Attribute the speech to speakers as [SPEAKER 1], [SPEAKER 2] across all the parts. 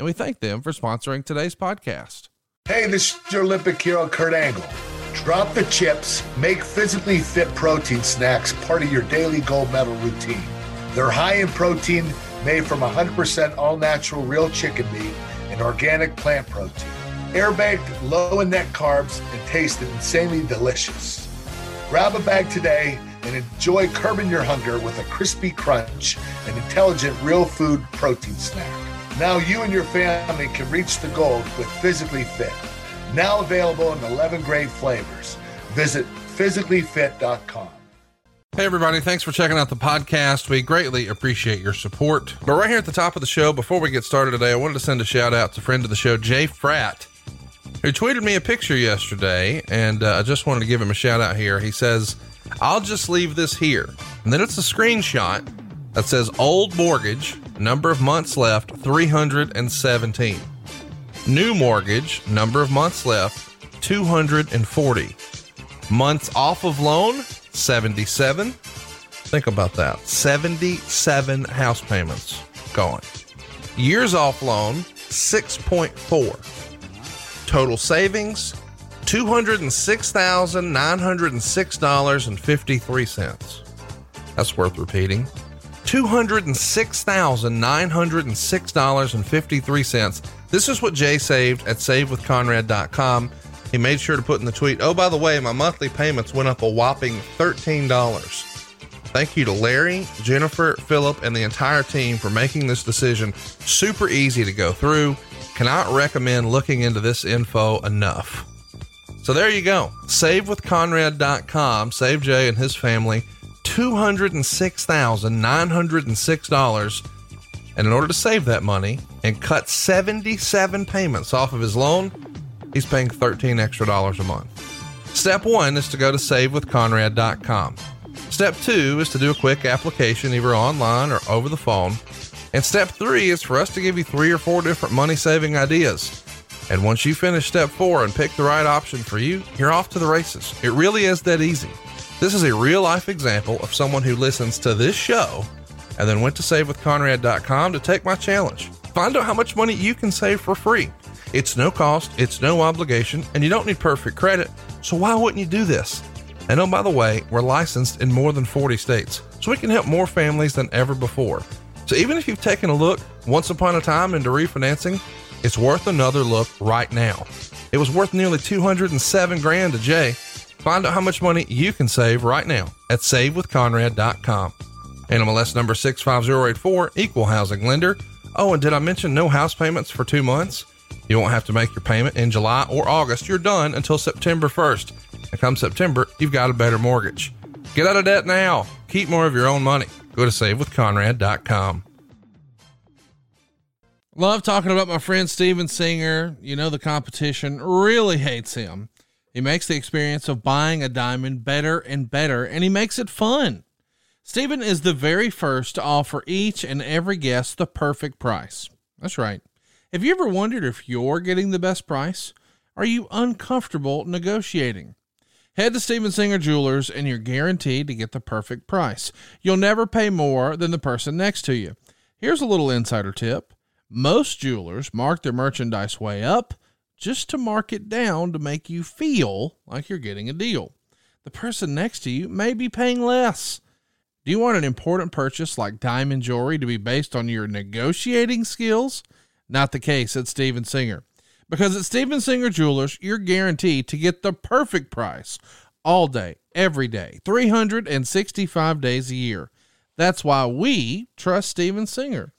[SPEAKER 1] and we thank them for sponsoring today's podcast.
[SPEAKER 2] Hey, this is your Olympic hero, Kurt Angle. Drop the chips, make physically fit protein snacks part of your daily gold medal routine. They're high in protein, made from 100% all natural real chicken meat and organic plant protein. Air baked, low in net carbs, and taste insanely delicious. Grab a bag today and enjoy curbing your hunger with a crispy crunch and intelligent real food protein snack. Now you and your family can reach the goal with Physically Fit. Now available in 11 great flavors. Visit physicallyfit.com.
[SPEAKER 1] Hey, everybody. Thanks for checking out the podcast. We greatly appreciate your support. But right here at the top of the show, before we get started today, I wanted to send a shout out to a friend of the show, Jay Fratt, who tweeted me a picture yesterday. And uh, I just wanted to give him a shout out here. He says, I'll just leave this here. And then it's a screenshot that says old mortgage number of months left 317. New mortgage, number of months left 240. Months off of loan 77. Think about that 77 house payments gone. Years off loan 6.4. Total savings $206,906.53. That's worth repeating. $206,906.53. This is what Jay saved at savewithconrad.com. He made sure to put in the tweet, oh, by the way, my monthly payments went up a whopping $13. Thank you to Larry, Jennifer, Philip, and the entire team for making this decision super easy to go through. Cannot recommend looking into this info enough. So there you go. SaveWithConrad.com. Save Jay and his family $206,906. And in order to save that money and cut 77 payments off of his loan, he's paying 13 extra dollars a month. Step one is to go to savewithconrad.com. Step two is to do a quick application either online or over the phone. And step three is for us to give you three or four different money saving ideas. And once you finish step four and pick the right option for you, you're off to the races. It really is that easy. This is a real life example of someone who listens to this show and then went to savewithconrad.com to take my challenge. Find out how much money you can save for free. It's no cost, it's no obligation, and you don't need perfect credit. So why wouldn't you do this? And oh, by the way, we're licensed in more than 40 states, so we can help more families than ever before. So even if you've taken a look once upon a time into refinancing, it's worth another look right now. It was worth nearly 207 grand to Jay Find out how much money you can save right now at savewithconrad.com. NMLS number 65084, equal housing lender. Oh, and did I mention no house payments for two months? You won't have to make your payment in July or August. You're done until September 1st. And come September, you've got a better mortgage. Get out of debt now. Keep more of your own money. Go to savewithconrad.com. Love talking about my friend Steven Singer. You know, the competition really hates him. He makes the experience of buying a diamond better and better, and he makes it fun. Steven is the very first to offer each and every guest the perfect price. That's right. Have you ever wondered if you're getting the best price? Are you uncomfortable negotiating? Head to Steven Singer Jewelers and you're guaranteed to get the perfect price. You'll never pay more than the person next to you. Here's a little insider tip most jewelers mark their merchandise way up just to mark it down to make you feel like you're getting a deal. The person next to you may be paying less. Do you want an important purchase like diamond jewelry to be based on your negotiating skills? Not the case at Steven Singer. Because at Steven Singer Jewelers, you're guaranteed to get the perfect price all day, every day, 365 days a year. That's why we trust Steven Singer.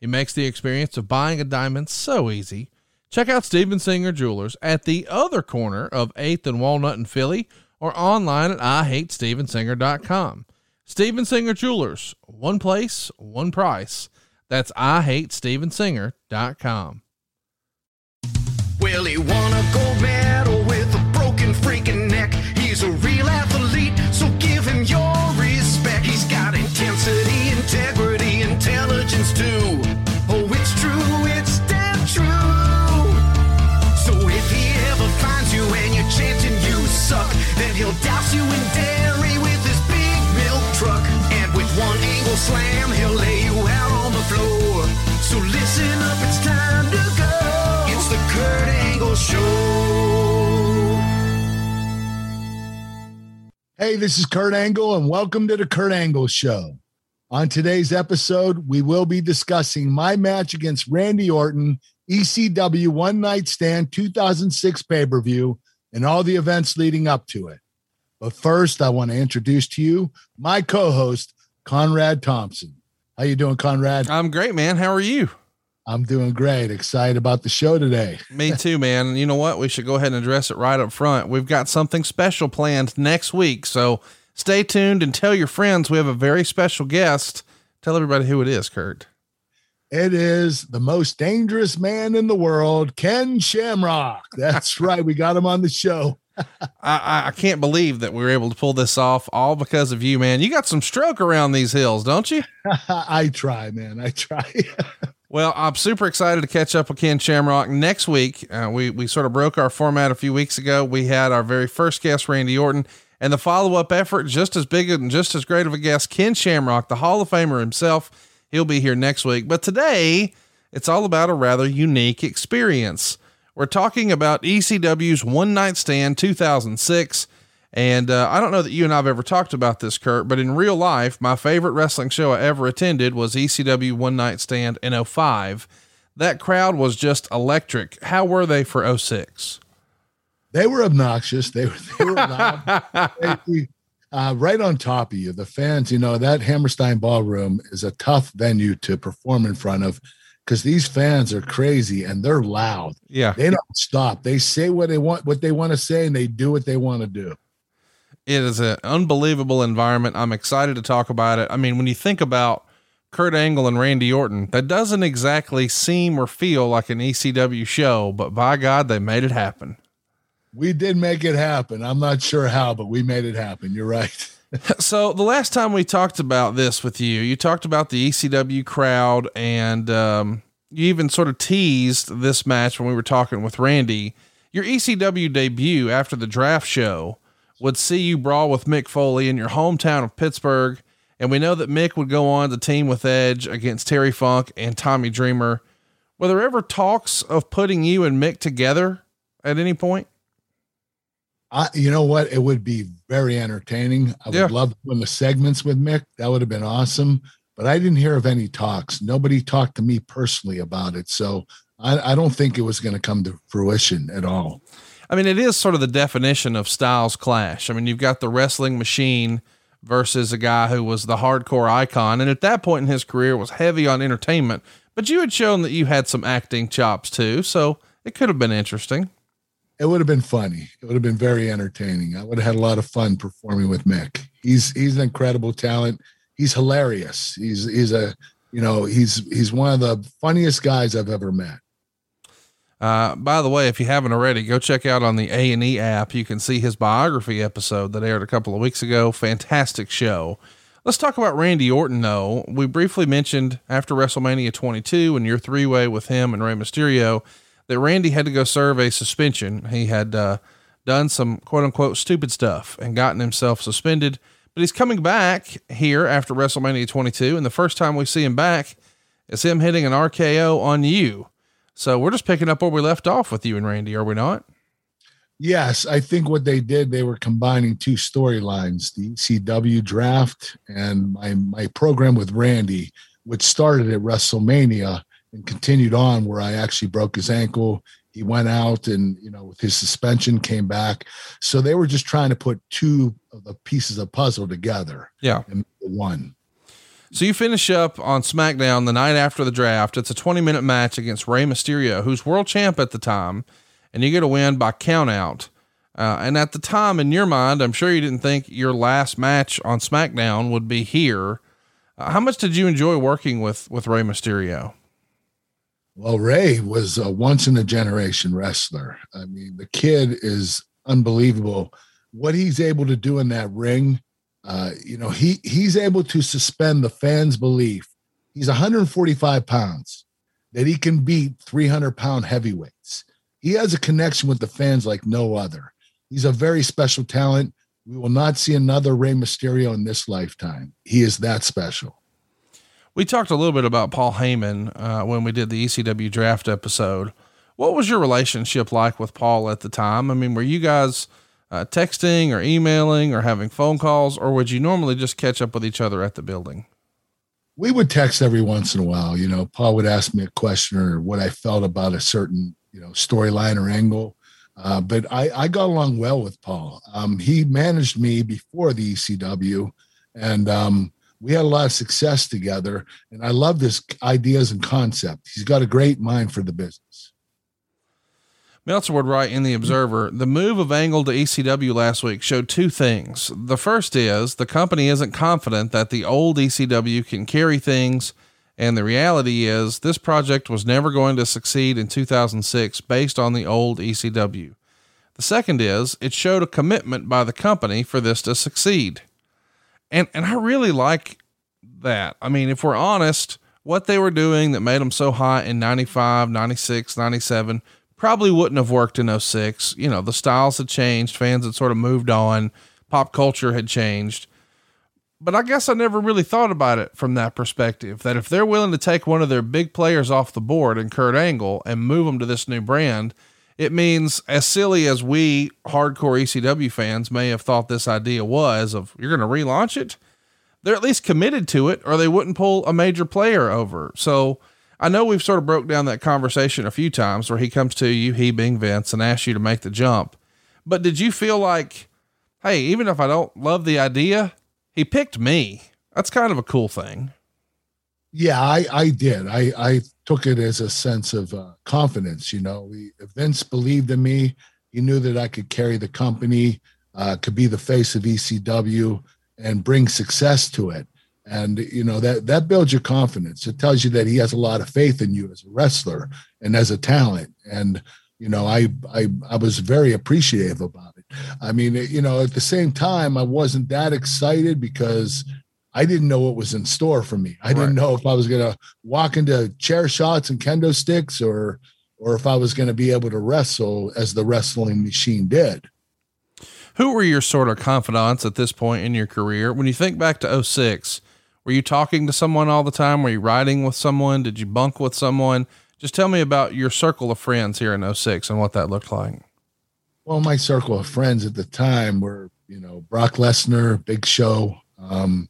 [SPEAKER 1] He makes the experience of buying a diamond so easy. Check out Steven Singer Jewelers at the other corner of 8th and Walnut in Philly or online at IHateStevenSinger.com. Steven Singer Jewelers, one place, one price. That's IHateStevenSinger.com.
[SPEAKER 3] Well, he won a listen up, it's time to go. It's the Kurt Angle Show.
[SPEAKER 2] Hey, this is Kurt Angle, and welcome to the Kurt Angle Show. On today's episode, we will be discussing my match against Randy Orton, ECW One Night Stand 2006 pay per view, and all the events leading up to it. But first, I want to introduce to you my co-host, Conrad Thompson. How you doing, Conrad?
[SPEAKER 1] I'm great, man. How are you?
[SPEAKER 2] I'm doing great. Excited about the show today.
[SPEAKER 1] Me too, man. You know what? We should go ahead and address it right up front. We've got something special planned next week. So stay tuned and tell your friends we have a very special guest. Tell everybody who it is, Kurt.
[SPEAKER 2] It is the most dangerous man in the world, Ken Shamrock. That's right. We got him on the show.
[SPEAKER 1] I, I can't believe that we were able to pull this off all because of you, man. You got some stroke around these hills, don't you?
[SPEAKER 2] I try, man. I try.
[SPEAKER 1] Well, I'm super excited to catch up with Ken Shamrock next week. Uh, we we sort of broke our format a few weeks ago. We had our very first guest, Randy Orton, and the follow up effort, just as big and just as great of a guest, Ken Shamrock, the Hall of Famer himself. He'll be here next week. But today, it's all about a rather unique experience. We're talking about ECW's One Night Stand 2006. And uh, I don't know that you and I've ever talked about this, Kurt, but in real life, my favorite wrestling show I ever attended was ECW One Night Stand in 05. That crowd was just electric. How were they for 06?
[SPEAKER 2] They were obnoxious. They were, they were loud. they, uh, right on top of you. The fans, you know, that Hammerstein Ballroom is a tough venue to perform in front of because these fans are crazy and they're loud.
[SPEAKER 1] Yeah.
[SPEAKER 2] They don't stop. They say what they want, what they want to say, and they do what they want to do.
[SPEAKER 1] It is an unbelievable environment. I'm excited to talk about it. I mean, when you think about Kurt Angle and Randy Orton, that doesn't exactly seem or feel like an ECW show, but by God, they made it happen.
[SPEAKER 2] We did make it happen. I'm not sure how, but we made it happen. You're right.
[SPEAKER 1] so the last time we talked about this with you, you talked about the ECW crowd and um, you even sort of teased this match when we were talking with Randy. Your ECW debut after the draft show would see you brawl with Mick Foley in your hometown of Pittsburgh. And we know that Mick would go on to team with Edge against Terry Funk and Tommy Dreamer. Were there ever talks of putting you and Mick together at any point?
[SPEAKER 2] I, you know what? It would be very entertaining. I would yeah. love when the segments with Mick. That would have been awesome. But I didn't hear of any talks. Nobody talked to me personally about it. So I, I don't think it was going to come to fruition at all.
[SPEAKER 1] I mean, it is sort of the definition of styles clash. I mean, you've got the wrestling machine versus a guy who was the hardcore icon. And at that point in his career was heavy on entertainment, but you had shown that you had some acting chops too. So it could have been interesting
[SPEAKER 2] it would have been funny. It would have been very entertaining. I would have had a lot of fun performing with Mick. He's he's an incredible talent. He's hilarious. He's he's a you know he's he's one of the funniest guys I've ever met.
[SPEAKER 1] Uh, by the way, if you haven't already, go check out on the A and E app. You can see his biography episode that aired a couple of weeks ago. Fantastic show. Let's talk about Randy Orton, though. We briefly mentioned after WrestleMania 22 and your three way with him and Rey Mysterio that Randy had to go serve a suspension. He had uh, done some quote unquote stupid stuff and gotten himself suspended. But he's coming back here after WrestleMania 22. And the first time we see him back is him hitting an RKO on you. So we're just picking up where we left off with you and Randy, are we not?
[SPEAKER 2] Yes, I think what they did, they were combining two storylines, the ECW draft and my my program with Randy, which started at WrestleMania and continued on where I actually broke his ankle. He went out and, you know, with his suspension came back. So they were just trying to put two of the pieces of puzzle together.
[SPEAKER 1] Yeah.
[SPEAKER 2] And one.
[SPEAKER 1] So you finish up on SmackDown the night after the draft. It's a 20 minute match against Rey Mysterio, who's world champ at the time, and you get a win by countout. Uh, and at the time, in your mind, I'm sure you didn't think your last match on SmackDown would be here. Uh, how much did you enjoy working with with Rey Mysterio?
[SPEAKER 2] Well, Rey was a once in a generation wrestler. I mean, the kid is unbelievable. What he's able to do in that ring, uh, you know, he he's able to suspend the fans' belief. He's 145 pounds that he can beat 300 pound heavyweights. He has a connection with the fans like no other. He's a very special talent. We will not see another Rey Mysterio in this lifetime. He is that special.
[SPEAKER 1] We talked a little bit about Paul Heyman uh, when we did the ECW draft episode. What was your relationship like with Paul at the time? I mean, were you guys uh, texting or emailing or having phone calls, or would you normally just catch up with each other at the building?
[SPEAKER 2] We would text every once in a while. You know, Paul would ask me a question or what I felt about a certain, you know, storyline or angle. Uh, but I, I got along well with Paul. Um, he managed me before the ECW, and um, we had a lot of success together. And I love his ideas and concept. He's got a great mind for the business.
[SPEAKER 1] Meltzer would write in The Observer The move of Angle to ECW last week showed two things. The first is the company isn't confident that the old ECW can carry things. And the reality is, this project was never going to succeed in 2006 based on the old ECW. The second is, it showed a commitment by the company for this to succeed. And, and I really like that. I mean, if we're honest, what they were doing that made them so hot in 95, 96, 97 probably wouldn't have worked in 06. You know, the styles had changed, fans had sort of moved on, pop culture had changed. But I guess I never really thought about it from that perspective that if they're willing to take one of their big players off the board and Kurt Angle and move them to this new brand, it means as silly as we hardcore ECW fans may have thought this idea was of you're going to relaunch it, they're at least committed to it or they wouldn't pull a major player over. So, I know we've sort of broke down that conversation a few times where he comes to you, he being Vince, and asks you to make the jump. But did you feel like, hey, even if I don't love the idea, he picked me? That's kind of a cool thing.
[SPEAKER 2] Yeah, I, I did. I, I took it as a sense of uh, confidence. You know, he, Vince believed in me. He knew that I could carry the company, uh, could be the face of ECW, and bring success to it and you know that that builds your confidence. It tells you that he has a lot of faith in you as a wrestler and as a talent. And you know i i, I was very appreciative about it. I mean you know at the same time i wasn't that excited because i didn't know what was in store for me. I didn't know if i was going to walk into chair shots and kendo sticks or or if i was going to be able to wrestle as the wrestling machine did.
[SPEAKER 1] Who were your sort of confidants at this point in your career? When you think back to 06 were you talking to someone all the time? Were you riding with someone? Did you bunk with someone? Just tell me about your circle of friends here in 06 and what that looked like.
[SPEAKER 2] Well, my circle of friends at the time were, you know, Brock Lesnar, Big Show, um,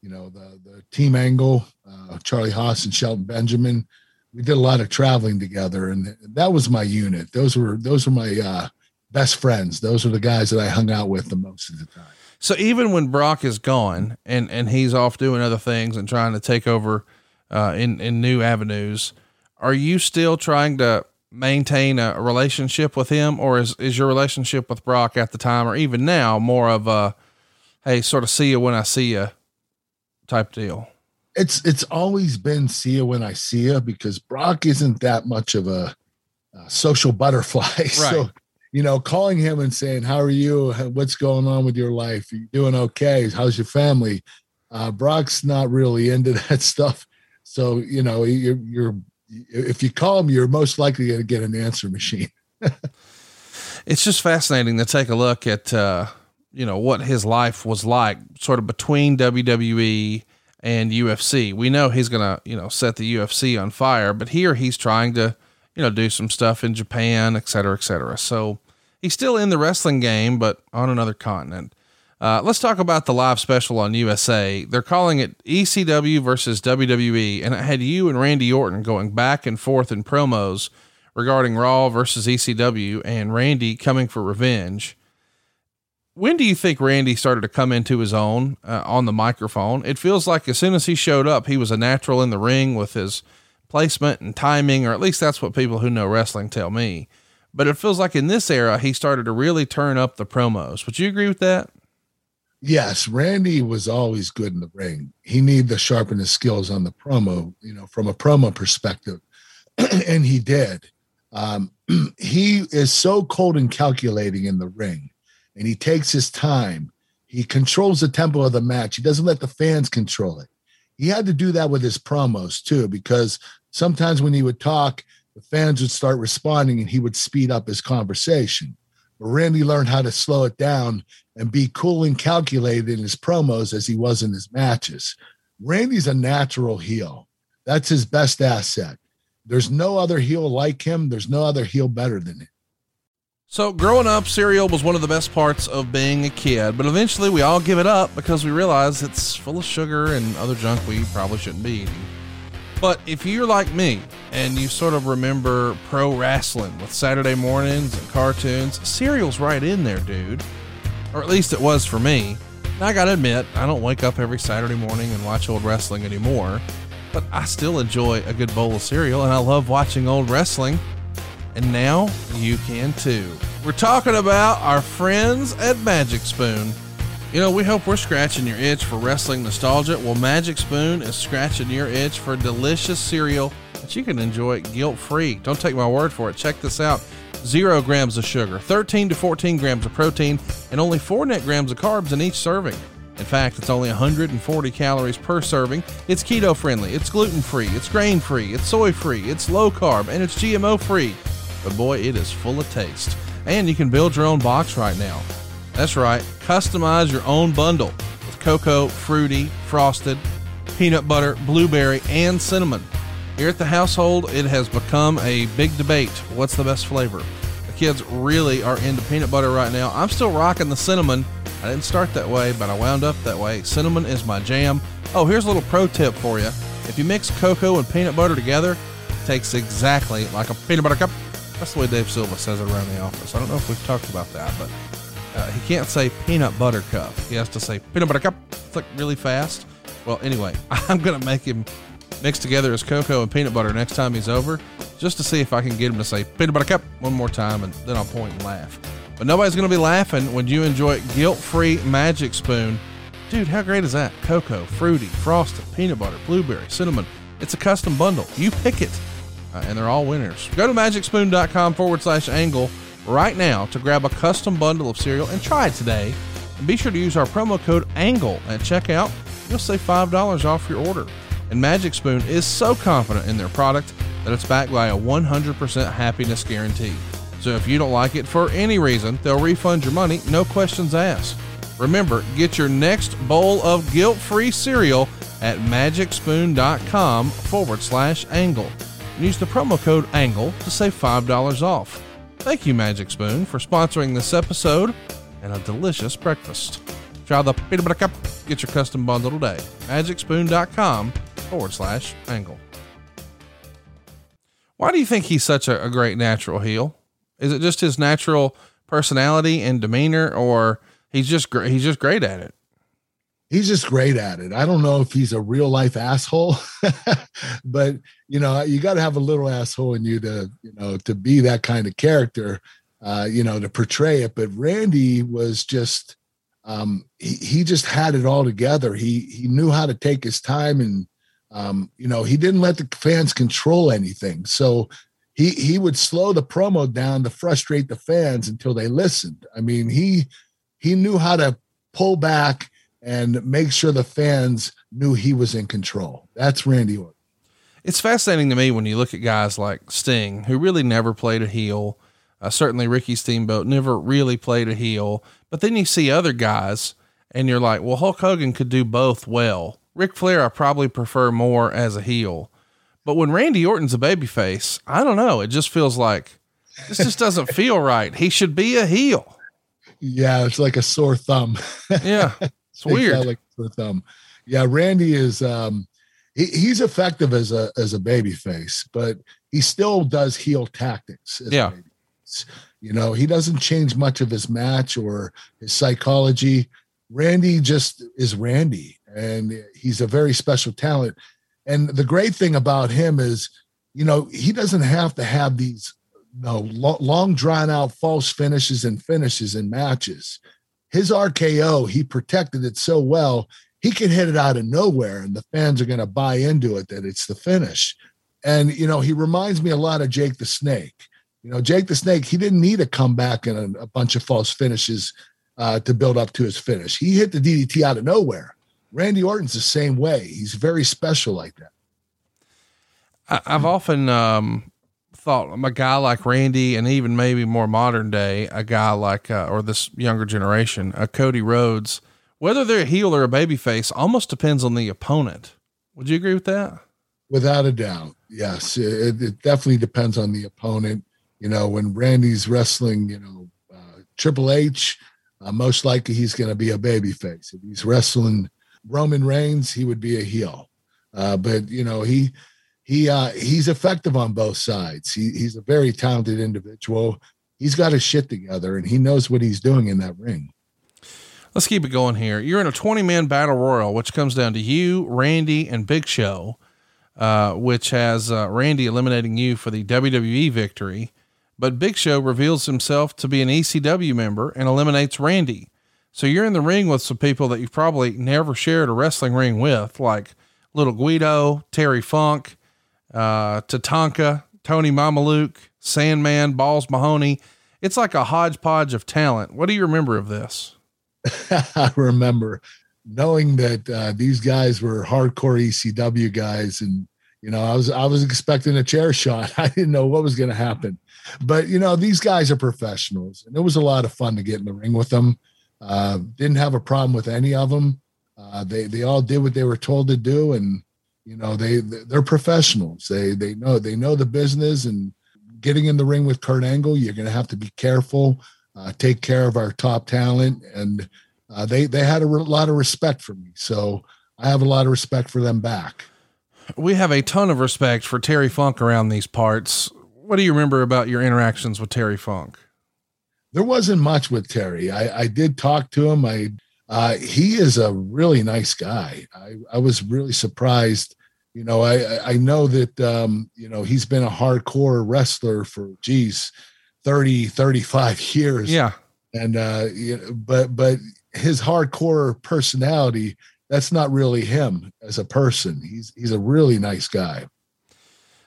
[SPEAKER 2] you know, the, the team angle, uh, Charlie Haas and Shelton Benjamin. We did a lot of traveling together and that was my unit. Those were, those were my, uh, best friends. Those are the guys that I hung out with the most of the time.
[SPEAKER 1] So even when Brock is gone and and he's off doing other things and trying to take over uh, in in new avenues, are you still trying to maintain a, relationship with him, or is is your relationship with Brock at the time, or even now, more of a hey, sort of see you when I see you type deal?
[SPEAKER 2] It's it's always been see you when I see you because Brock isn't that much of a, a social butterfly. Right. So you know, calling him and saying, "How are you? What's going on with your life? Are you doing okay? How's your family?" Uh, Brock's not really into that stuff, so you know, you're, you're if you call him, you're most likely going to get an answer machine.
[SPEAKER 1] it's just fascinating to take a look at, uh, you know, what his life was like, sort of between WWE and UFC. We know he's going to, you know, set the UFC on fire, but here he's trying to you know, do some stuff in Japan, et cetera, et cetera. So he's still in the wrestling game, but on another continent. Uh, let's talk about the live special on USA. They're calling it ECW versus WWE, and it had you and Randy Orton going back and forth in promos regarding Raw versus ECW and Randy coming for revenge. When do you think Randy started to come into his own uh, on the microphone? It feels like as soon as he showed up, he was a natural in the ring with his placement and timing, or at least that's what people who know wrestling tell me. But it feels like in this era, he started to really turn up the promos. Would you agree with that?
[SPEAKER 2] Yes, Randy was always good in the ring. He needed to sharpen his skills on the promo, you know, from a promo perspective. and he did. Um, he is so cold and calculating in the ring, and he takes his time. He controls the tempo of the match. He doesn't let the fans control it. He had to do that with his promos too, because sometimes when he would talk, the fans would start responding and he would speed up his conversation. But Randy learned how to slow it down and be cool and calculated in his promos as he was in his matches. Randy's a natural heel. That's his best asset. There's no other heel like him. There's no other heel better than him.
[SPEAKER 1] So, growing up, cereal was one of the best parts of being a kid, but eventually we all give it up because we realize it's full of sugar and other junk we probably shouldn't be eating. But if you're like me and you sort of remember pro wrestling with Saturday mornings and cartoons, cereal's right in there, dude. Or at least it was for me. I gotta admit, I don't wake up every Saturday morning and watch old wrestling anymore, but I still enjoy a good bowl of cereal and I love watching old wrestling. And now you can too. We're talking about our friends at Magic Spoon. You know, we hope we're scratching your itch for wrestling nostalgia. Well, Magic Spoon is scratching your itch for delicious cereal that you can enjoy guilt free. Don't take my word for it. Check this out zero grams of sugar, 13 to 14 grams of protein, and only 4 net grams of carbs in each serving. In fact, it's only 140 calories per serving. It's keto friendly, it's gluten free, it's grain free, it's soy free, it's low carb, and it's GMO free. But boy, it is full of taste. And you can build your own box right now. That's right, customize your own bundle with cocoa, fruity, frosted, peanut butter, blueberry, and cinnamon. Here at the household, it has become a big debate. What's the best flavor? The kids really are into peanut butter right now. I'm still rocking the cinnamon. I didn't start that way, but I wound up that way. Cinnamon is my jam. Oh, here's a little pro tip for you. If you mix cocoa and peanut butter together, it tastes exactly like a peanut butter cup. That's the way Dave Silva says it around the office. I don't know if we've talked about that, but uh, he can't say peanut butter cup. He has to say peanut butter cup. It's like really fast. Well, anyway, I'm gonna make him mix together his cocoa and peanut butter next time he's over, just to see if I can get him to say peanut butter cup one more time, and then I'll point and laugh. But nobody's gonna be laughing when you enjoy guilt-free Magic Spoon. Dude, how great is that? Cocoa, fruity, frosted, peanut butter, blueberry, cinnamon. It's a custom bundle. You pick it, uh, and they're all winners. Go to magicspoon.com forward slash angle right now to grab a custom bundle of cereal and try it today. And be sure to use our promo code ANGLE at checkout. You'll save $5 off your order. And Magic Spoon is so confident in their product that it's backed by a 100% happiness guarantee. So if you don't like it for any reason, they'll refund your money, no questions asked. Remember, get your next bowl of guilt free cereal at magicspoon.com forward slash angle. And use the promo code ANGLE to save $5 off. Thank you, Magic Spoon, for sponsoring this episode and a delicious breakfast. Try the peanut butter cup. Get your custom bundle today. MagicSpoon.com forward slash angle. Why do you think he's such a, a great natural heel? Is it just his natural personality and demeanor, or he's just great? He's just great at it.
[SPEAKER 2] He's just great at it. I don't know if he's a real life asshole, but you know, you got to have a little asshole in you to, you know, to be that kind of character, uh, you know, to portray it. But Randy was just, um, he, he just had it all together. He, he knew how to take his time and, um, you know, he didn't let the fans control anything. So he, he would slow the promo down to frustrate the fans until they listened. I mean, he, he knew how to pull back and make sure the fans knew he was in control. That's Randy Orton.
[SPEAKER 1] It's fascinating to me when you look at guys like Sting, who really never played a heel. Uh, certainly, Ricky Steamboat never really played a heel. But then you see other guys, and you're like, well, Hulk Hogan could do both well. Ric Flair, I probably prefer more as a heel. But when Randy Orton's a babyface, I don't know. It just feels like this just doesn't feel right. He should be a heel.
[SPEAKER 2] Yeah, it's like a sore thumb.
[SPEAKER 1] Yeah, it's weird.
[SPEAKER 2] Like thumb. Yeah, Randy is um he, he's effective as a as a baby face, but he still does heel tactics.
[SPEAKER 1] Yeah.
[SPEAKER 2] You know, he doesn't change much of his match or his psychology. Randy just is Randy, and he's a very special talent. And the great thing about him is, you know, he doesn't have to have these you know, lo- long drawn out false finishes and finishes in matches. His RKO, he protected it so well he can hit it out of nowhere and the fans are going to buy into it that it's the finish. And, you know, he reminds me a lot of Jake the Snake. You know, Jake the Snake, he didn't need a comeback and a, a bunch of false finishes uh, to build up to his finish. He hit the DDT out of nowhere. Randy Orton's the same way. He's very special like that.
[SPEAKER 1] I, have often um, thought a guy like Randy, and even maybe more modern day, a guy like uh, or this younger generation, a Cody Rhodes, whether they're a heel or a babyface, almost depends on the opponent. Would you agree with that?
[SPEAKER 2] Without a doubt, yes. It, it definitely depends on the opponent. You know, when Randy's wrestling, you know, uh, Triple H, uh, most likely he's going to be a babyface. If he's wrestling Roman Reigns, he would be a heel. Uh, but you know, he he uh, he's effective on both sides. He, he's a very talented individual. He's got his shit together, and he knows what he's doing in that ring.
[SPEAKER 1] Let's keep it going here. You're in a 20 man battle royal, which comes down to you, Randy, and Big Show, uh, which has uh, Randy eliminating you for the WWE victory. But Big Show reveals himself to be an ECW member and eliminates Randy. So you're in the ring with some people that you've probably never shared a wrestling ring with, like Little Guido, Terry Funk, uh, Tatanka, Tony Mamaluke, Sandman, Balls Mahoney. It's like a hodgepodge of talent. What do you remember of this?
[SPEAKER 2] I remember knowing that uh, these guys were hardcore ECW guys, and you know, I was I was expecting a chair shot. I didn't know what was going to happen, but you know, these guys are professionals, and it was a lot of fun to get in the ring with them. Uh, didn't have a problem with any of them. Uh, they they all did what they were told to do, and you know they they're professionals. They they know they know the business and getting in the ring with kurt angle you're going to have to be careful uh, take care of our top talent and uh, they they had a re- lot of respect for me. So i have a lot of respect for them back.
[SPEAKER 1] We have a ton of respect for terry funk around these parts. What do you remember about your interactions with terry funk?
[SPEAKER 2] There wasn't much with terry. I i did talk to him. I uh, he is a really nice guy. I, I was really surprised you know, I I know that um, you know he's been a hardcore wrestler for geez, 30, 35 years.
[SPEAKER 1] Yeah.
[SPEAKER 2] And uh, you know, but but his hardcore personality, that's not really him as a person. He's he's a really nice guy.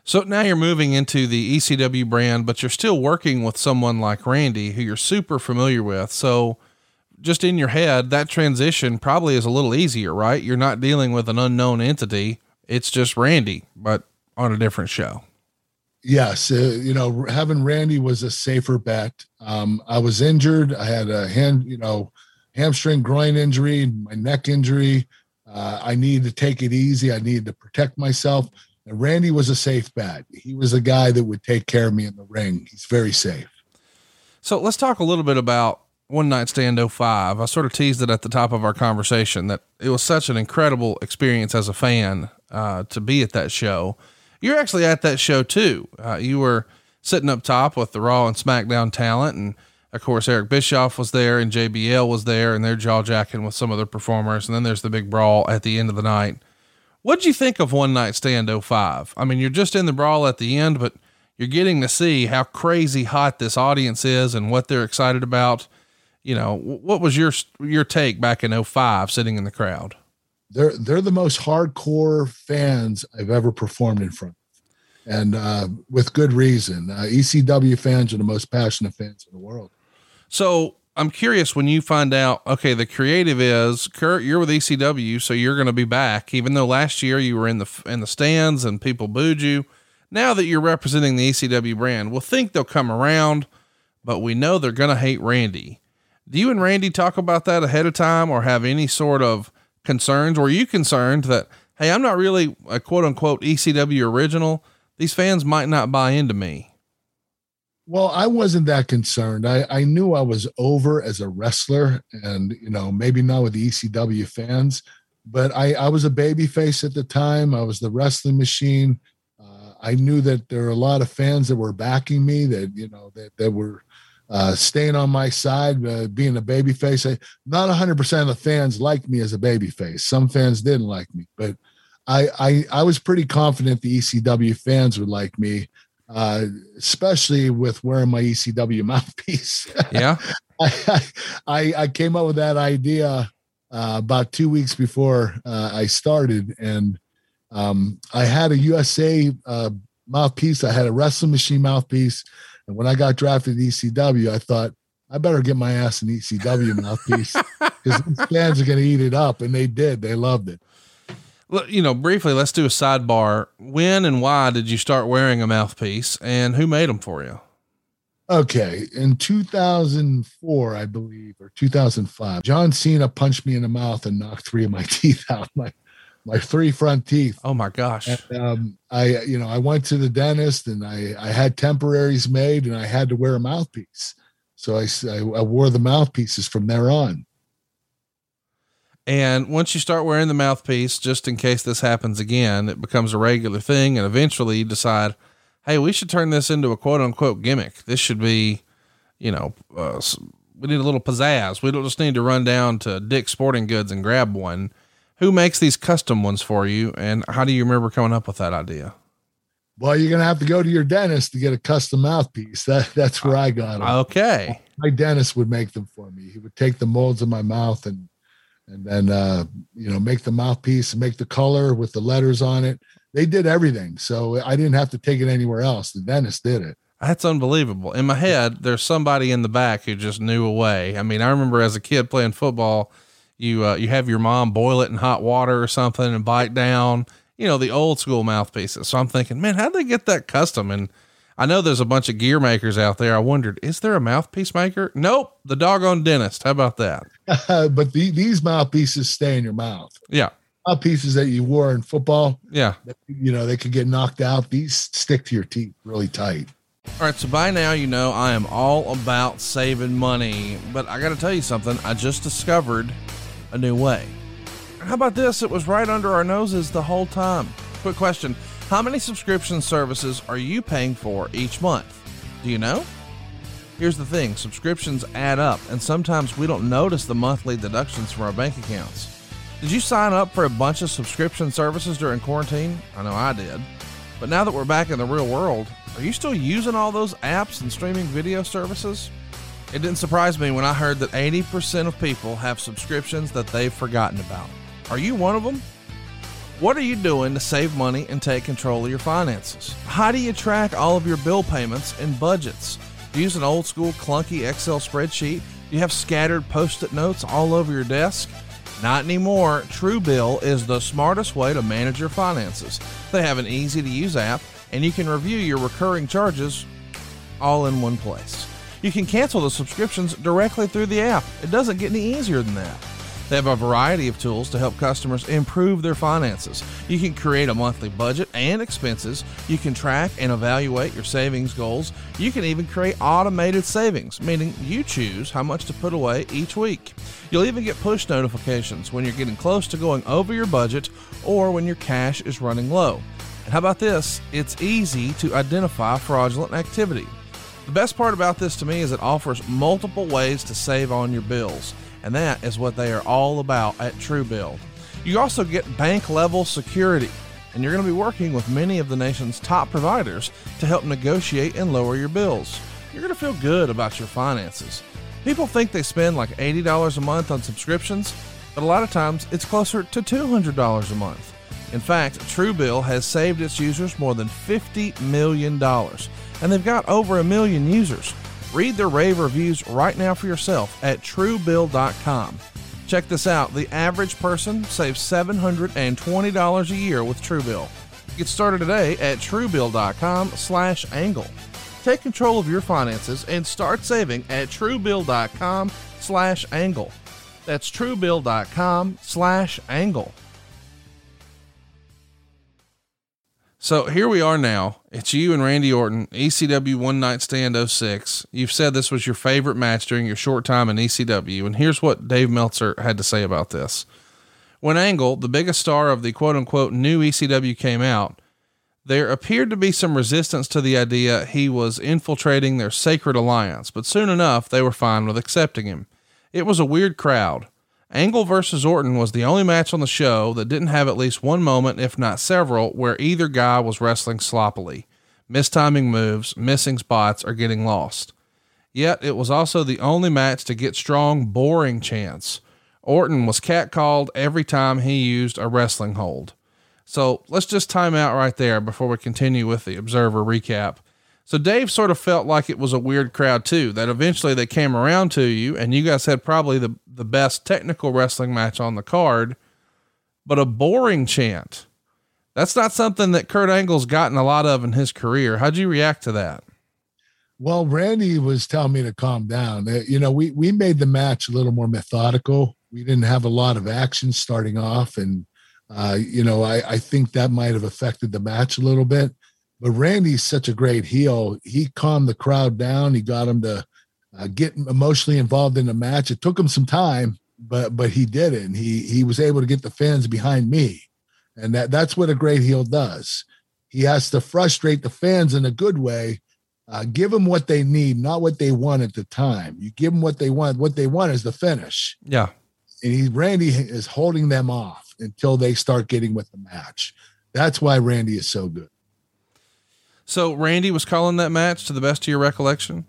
[SPEAKER 1] So now you're moving into the ECW brand, but you're still working with someone like Randy, who you're super familiar with. So just in your head, that transition probably is a little easier, right? You're not dealing with an unknown entity it's just Randy, but on a different show.
[SPEAKER 2] Yes, uh, you know, having Randy was a safer bet. Um, I was injured. I had a hand, you know, hamstring groin injury, my neck injury. Uh, I needed to take it easy. I needed to protect myself. And Randy was a safe bet. He was a guy that would take care of me in the ring. He's very safe.
[SPEAKER 1] So let's talk a little bit about one Night Stand 05. I sort of teased it at the top of our conversation that it was such an incredible experience as a fan uh, to be at that show. You're actually at that show too. Uh, you were sitting up top with the Raw and SmackDown talent, and of course Eric Bischoff was there, and JBL was there, and they're jaw jacking with some other performers, and then there's the big brawl at the end of the night. What'd you think of One Night Stand 05? I mean, you're just in the brawl at the end, but you're getting to see how crazy hot this audience is and what they're excited about you know, what was your your take back in 05 sitting in the crowd?
[SPEAKER 2] They're they're the most hardcore fans I've ever performed in front of. And uh, with good reason. Uh, ECW fans are the most passionate fans in the world.
[SPEAKER 1] So I'm curious when you find out, okay, the creative is Kurt, you're with ECW, so you're going to be back, even though last year you were in the, in the stands and people booed you. Now that you're representing the ECW brand, we'll think they'll come around, but we know they're going to hate Randy. Do you and Randy talk about that ahead of time or have any sort of concerns? Were you concerned that, hey, I'm not really a quote unquote ECW original? These fans might not buy into me.
[SPEAKER 2] Well, I wasn't that concerned. I, I knew I was over as a wrestler and, you know, maybe not with the ECW fans, but I, I was a baby face at the time. I was the wrestling machine. Uh, I knew that there were a lot of fans that were backing me that, you know, that, that were, uh, staying on my side, uh, being a baby face. I, not 100% of the fans liked me as a baby face. Some fans didn't like me, but I, I, I was pretty confident the ECW fans would like me, uh, especially with wearing my ECW mouthpiece.
[SPEAKER 1] Yeah.
[SPEAKER 2] I, I, I, came up with that idea uh, about two weeks before uh, I started. And Um, I had a USA uh, mouthpiece. I had a wrestling machine mouthpiece. And when I got drafted to ECW, I thought I better get my ass an ECW mouthpiece because fans are going to eat it up. And they did. They loved it.
[SPEAKER 1] Well, you know, briefly, let's do a sidebar. When and why did you start wearing a mouthpiece and who made them for you?
[SPEAKER 2] Okay. In 2004, I believe, or 2005, John Cena punched me in the mouth and knocked three of my teeth out. My my three front teeth.
[SPEAKER 1] Oh my gosh.
[SPEAKER 2] And, um, I, you know, I went to the dentist and I, I had temporaries made and I had to wear a mouthpiece. So I, I, wore the mouthpieces from there on.
[SPEAKER 1] And once you start wearing the mouthpiece, just in case this happens again, it becomes a regular thing. And eventually you decide, Hey, we should turn this into a quote unquote gimmick. This should be, you know, uh, we need a little pizzazz. We don't just need to run down to Dick's Sporting Goods and grab one who makes these custom ones for you and how do you remember coming up with that idea?
[SPEAKER 2] Well you're gonna have to go to your dentist to get a custom mouthpiece. That that's where i got them
[SPEAKER 1] okay.
[SPEAKER 2] My dentist would make them for me. He would take the molds of my mouth and and then uh you know make the mouthpiece and make the color with the letters on it. They did everything so i didn't have to take it anywhere else. The dentist did it.
[SPEAKER 1] That's unbelievable. In my head there's somebody in the back who just knew a way. I mean i remember as a kid playing football you uh, you have your mom boil it in hot water or something and bite down. You know the old school mouthpieces. So I'm thinking, man, how'd they get that custom? And I know there's a bunch of gear makers out there. I wondered, is there a mouthpiece maker? Nope, the doggone dentist. How about that?
[SPEAKER 2] but the, these mouthpieces stay in your mouth.
[SPEAKER 1] Yeah,
[SPEAKER 2] mouthpieces that you wore in football.
[SPEAKER 1] Yeah,
[SPEAKER 2] you know they could get knocked out. These stick to your teeth really tight.
[SPEAKER 1] All right, so by now you know I am all about saving money, but I got to tell you something. I just discovered a new way. How about this? It was right under our noses the whole time. Quick question How many subscription services are you paying for each month? Do you know? Here's the thing subscriptions add up, and sometimes we don't notice the monthly deductions from our bank accounts. Did you sign up for a bunch of subscription services during quarantine? I know I did. But now that we're back in the real world, are you still using all those apps and streaming video services? It didn't surprise me when I heard that 80% of people have subscriptions that they've forgotten about. Are you one of them? What are you doing to save money and take control of your finances? How do you track all of your bill payments and budgets? Do you use an old school clunky Excel spreadsheet? Do you have scattered post it notes all over your desk? Not anymore. Truebill is the smartest way to manage your finances. They have an easy to use app, and you can review your recurring charges all in one place. You can cancel the subscriptions directly through the app. It doesn't get any easier than that. They have a variety of tools to help customers improve their finances. You can create a monthly budget and expenses. You can track and evaluate your savings goals. You can even create automated savings, meaning you choose how much to put away each week. You'll even get push notifications when you're getting close to going over your budget or when your cash is running low. And how about this? It's easy to identify fraudulent activity. The best part about this to me is it offers multiple ways to save on your bills, and that is what they are all about at Truebill. You also get bank level security, and you're going to be working with many of the nation's top providers to help negotiate and lower your bills. You're going to feel good about your finances. People think they spend like $80 a month on subscriptions, but a lot of times it's closer to $200 a month. In fact, Truebill has saved its users more than $50 million and they've got over a million users. Read their rave reviews right now for yourself at truebill.com. Check this out the average person saves $720 a year with Truebill. Get started today at truebill.com slash angle. Take control of your finances and start saving at truebill.com slash angle. That's truebill.com slash angle. So here we are now. It's you and Randy Orton, ECW One Night Stand 06. You've said this was your favorite match during your short time in ECW. And here's what Dave Meltzer had to say about this. When Angle, the biggest star of the quote unquote new ECW, came out, there appeared to be some resistance to the idea he was infiltrating their sacred alliance, but soon enough they were fine with accepting him. It was a weird crowd. Angle versus Orton was the only match on the show that didn't have at least one moment, if not several, where either guy was wrestling sloppily, mistiming moves, missing spots, or getting lost. Yet it was also the only match to get strong, boring chants. Orton was catcalled every time he used a wrestling hold. So let's just time out right there before we continue with the Observer recap. So Dave sort of felt like it was a weird crowd too, that eventually they came around to you and you guys had probably the, the best technical wrestling match on the card, but a boring chant. That's not something that Kurt Angle's gotten a lot of in his career. How'd you react to that?
[SPEAKER 2] Well, Randy was telling me to calm down. Uh, You know, we we made the match a little more methodical. We didn't have a lot of action starting off, and uh, you know, I, I think that might have affected the match a little bit. But Randy's such a great heel. He calmed the crowd down. He got him to uh, get emotionally involved in the match. It took him some time, but but he did it. And he he was able to get the fans behind me, and that that's what a great heel does. He has to frustrate the fans in a good way. Uh, give them what they need, not what they want at the time. You give them what they want. What they want is the finish
[SPEAKER 1] Yeah.
[SPEAKER 2] and he Randy is holding them off until they start getting with the match. That's why Randy is so good.
[SPEAKER 1] So Randy was calling that match to the best of your recollection.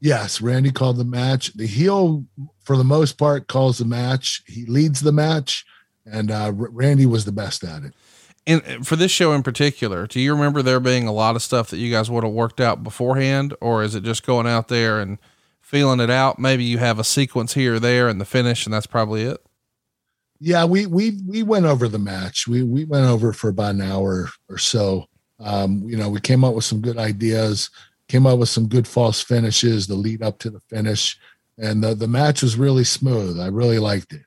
[SPEAKER 2] Yes, Randy called the match. The heel, for the most part, calls the match. He leads the match, and uh, Randy was the best at it.
[SPEAKER 1] And for this show in particular, do you remember there being a lot of stuff that you guys would have worked out beforehand, or is it just going out there and feeling it out? Maybe you have a sequence here or there and the finish, and that's probably it.
[SPEAKER 2] Yeah, we we we went over the match. We we went over for about an hour or so. Um, you know, we came up with some good ideas, came up with some good false finishes, the lead up to the finish, and the the match was really smooth. I really liked it.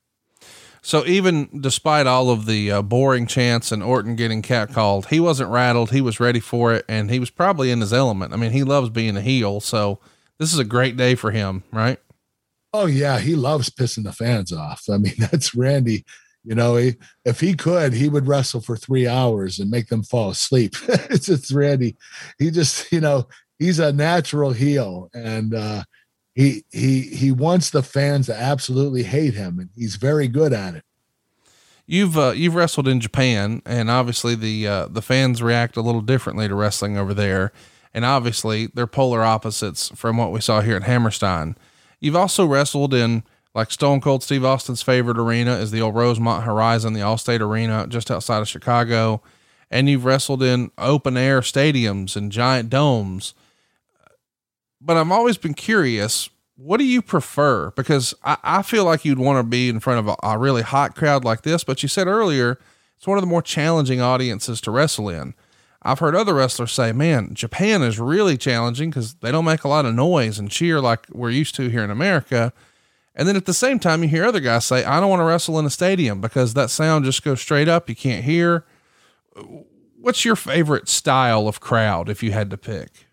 [SPEAKER 1] So even despite all of the uh, boring chants and Orton getting catcalled, he wasn't rattled. He was ready for it, and he was probably in his element. I mean, he loves being a heel, so this is a great day for him, right?
[SPEAKER 2] Oh yeah, he loves pissing the fans off. I mean, that's Randy. You know, he, if he could, he would wrestle for three hours and make them fall asleep. it's just Randy. He just, you know, he's a natural heel, and uh, he he he wants the fans to absolutely hate him, and he's very good at it.
[SPEAKER 1] You've uh, you've wrestled in Japan, and obviously the uh, the fans react a little differently to wrestling over there, and obviously they're polar opposites from what we saw here at Hammerstein. You've also wrestled in like Stone Cold Steve Austin's favorite arena is the old Rosemont Horizon, the Allstate Arena just outside of Chicago, and you've wrestled in open air stadiums and giant domes. But I've always been curious what do you prefer? Because I, I feel like you'd want to be in front of a, a really hot crowd like this, but you said earlier it's one of the more challenging audiences to wrestle in. I've heard other wrestlers say, man, Japan is really challenging because they don't make a lot of noise and cheer like we're used to here in America. And then at the same time, you hear other guys say, I don't want to wrestle in a stadium because that sound just goes straight up. You can't hear. What's your favorite style of crowd if you had to pick?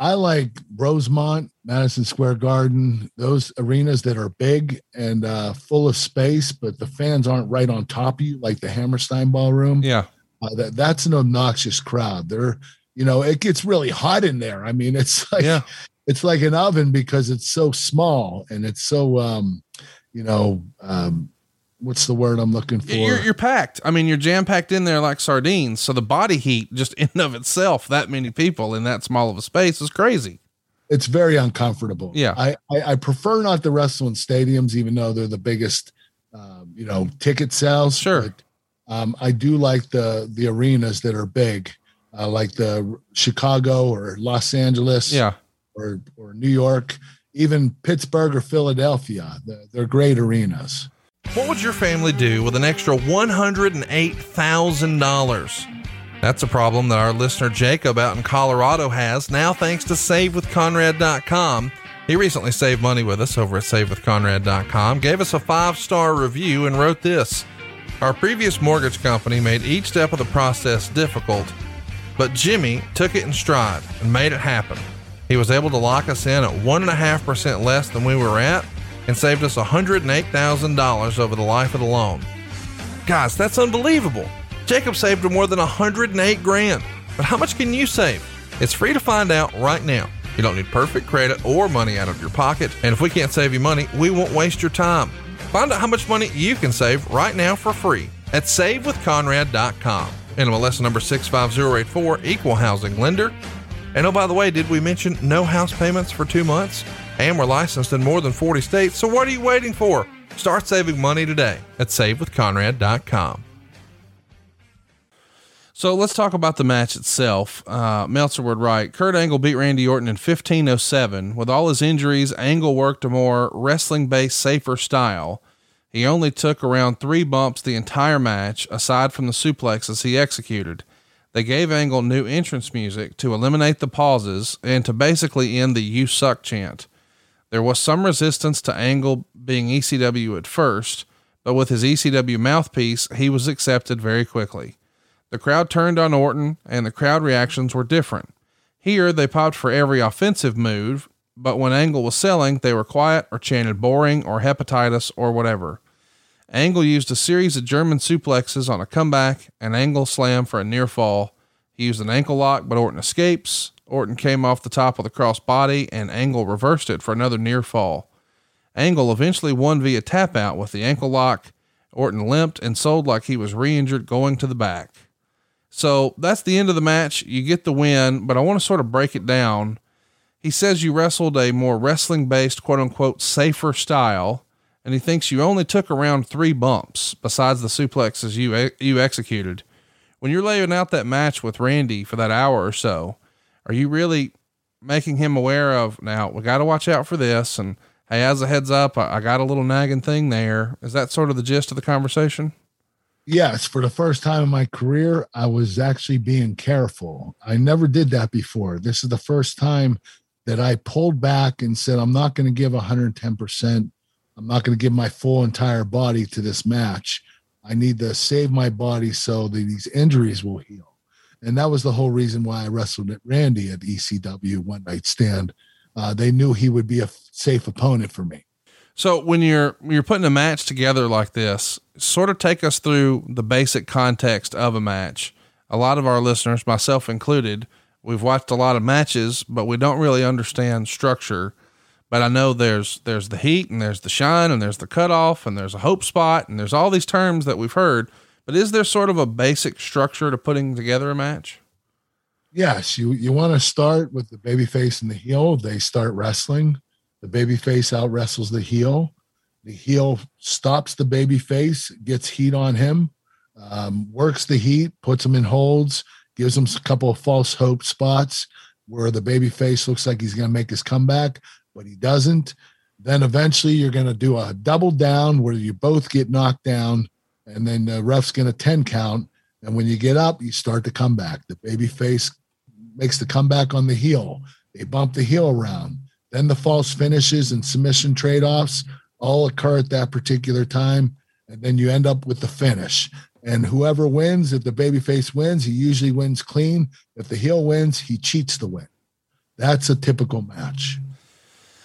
[SPEAKER 2] I like Rosemont, Madison Square Garden, those arenas that are big and uh, full of space, but the fans aren't right on top of you, like the Hammerstein Ballroom.
[SPEAKER 1] Yeah.
[SPEAKER 2] Uh, that that's an obnoxious crowd. They're, you know, it gets really hot in there. I mean, it's like
[SPEAKER 1] Yeah.
[SPEAKER 2] It's like an oven because it's so small and it's so, um, you know, um, what's the word I'm looking for?
[SPEAKER 1] You're, you're packed. I mean, you're jam packed in there like sardines. So the body heat, just in of itself, that many people in that small of a space is crazy.
[SPEAKER 2] it's very uncomfortable.
[SPEAKER 1] Yeah.
[SPEAKER 2] I, I, I prefer not to wrestle in stadiums, even though they're the biggest, um, you know, ticket sales.
[SPEAKER 1] Sure.
[SPEAKER 2] But, um, I do like the the arenas that are big, uh, like the Chicago or Los Angeles,
[SPEAKER 1] Yeah.
[SPEAKER 2] Or or New York, even Pittsburgh or Philadelphia. They're, great arenas.
[SPEAKER 1] What would your family do with an extra $108,000? That's a problem that our listener Jacob out in Colorado has now thanks to SaveWithConrad.com. He recently saved money with us over at SaveWithConrad.com, gave us a five star review, and wrote this Our previous mortgage company made each step of the process difficult, but Jimmy took it in stride and made it happen. He was able to lock us in at 1.5% less than we were at and saved us $108,000 over the life of the loan. Guys, that's unbelievable. Jacob saved more than 108 grand. But how much can you save? It's free to find out right now. You don't need perfect credit or money out of your pocket. And if we can't save you money, we won't waste your time. Find out how much money you can save right now for free at savewithconrad.com. NMLS number 65084, equal housing lender. And oh, by the way, did we mention no house payments for two months? And we're licensed in more than 40 states, so what are you waiting for? Start saving money today at savewithconrad.com. So let's talk about the match itself. Uh, Meltzer would write Kurt Angle beat Randy Orton in 1507. With all his injuries, Angle worked a more wrestling based, safer style. He only took around three bumps the entire match, aside from the suplexes he executed. They gave Angle new entrance music to eliminate the pauses and to basically end the You Suck chant. There was some resistance to Angle being ECW at first, but with his ECW mouthpiece, he was accepted very quickly. The crowd turned on Orton, and the crowd reactions were different. Here, they popped for every offensive move, but when Angle was selling, they were quiet or chanted boring or hepatitis or whatever. Angle used a series of German suplexes on a comeback, and Angle slam for a near fall. He used an ankle lock, but Orton escapes. Orton came off the top of the cross body, and Angle reversed it for another near fall. Angle eventually won via tap out with the ankle lock. Orton limped and sold like he was re injured going to the back. So that's the end of the match. You get the win, but I want to sort of break it down. He says you wrestled a more wrestling based, quote unquote, safer style, and he thinks you only took around three bumps besides the suplexes you, you executed. When you're laying out that match with Randy for that hour or so, are you really making him aware of now we got to watch out for this? And hey, as a heads up, I, I got a little nagging thing there. Is that sort of the gist of the conversation?
[SPEAKER 2] Yes, for the first time in my career, I was actually being careful. I never did that before. This is the first time that I pulled back and said, I'm not going to give 110%. I'm not going to give my full entire body to this match. I need to save my body so that these injuries will heal. And that was the whole reason why I wrestled at Randy at ECW one night stand. Uh, they knew he would be a safe opponent for me.
[SPEAKER 1] So when you're you're putting a match together like this, sort of take us through the basic context of a match. A lot of our listeners, myself included, we've watched a lot of matches, but we don't really understand structure. But I know there's there's the heat and there's the shine and there's the cutoff and there's a hope spot and there's all these terms that we've heard. But is there sort of a basic structure to putting together a match?
[SPEAKER 2] Yes, you you want to start with the baby face and the heel. They start wrestling. The baby face out wrestles the heel. The heel stops the baby face, gets heat on him, um, works the heat, puts him in holds, gives him a couple of false hope spots where the baby face looks like he's going to make his comeback, but he doesn't. Then eventually you're going to do a double down where you both get knocked down, and then the ref's going to 10 count. And when you get up, you start the comeback. The baby face makes the comeback on the heel. They bump the heel around. Then the false finishes and submission trade offs all occur at that particular time. And then you end up with the finish. And whoever wins, if the babyface wins, he usually wins clean. If the heel wins, he cheats the win. That's a typical match.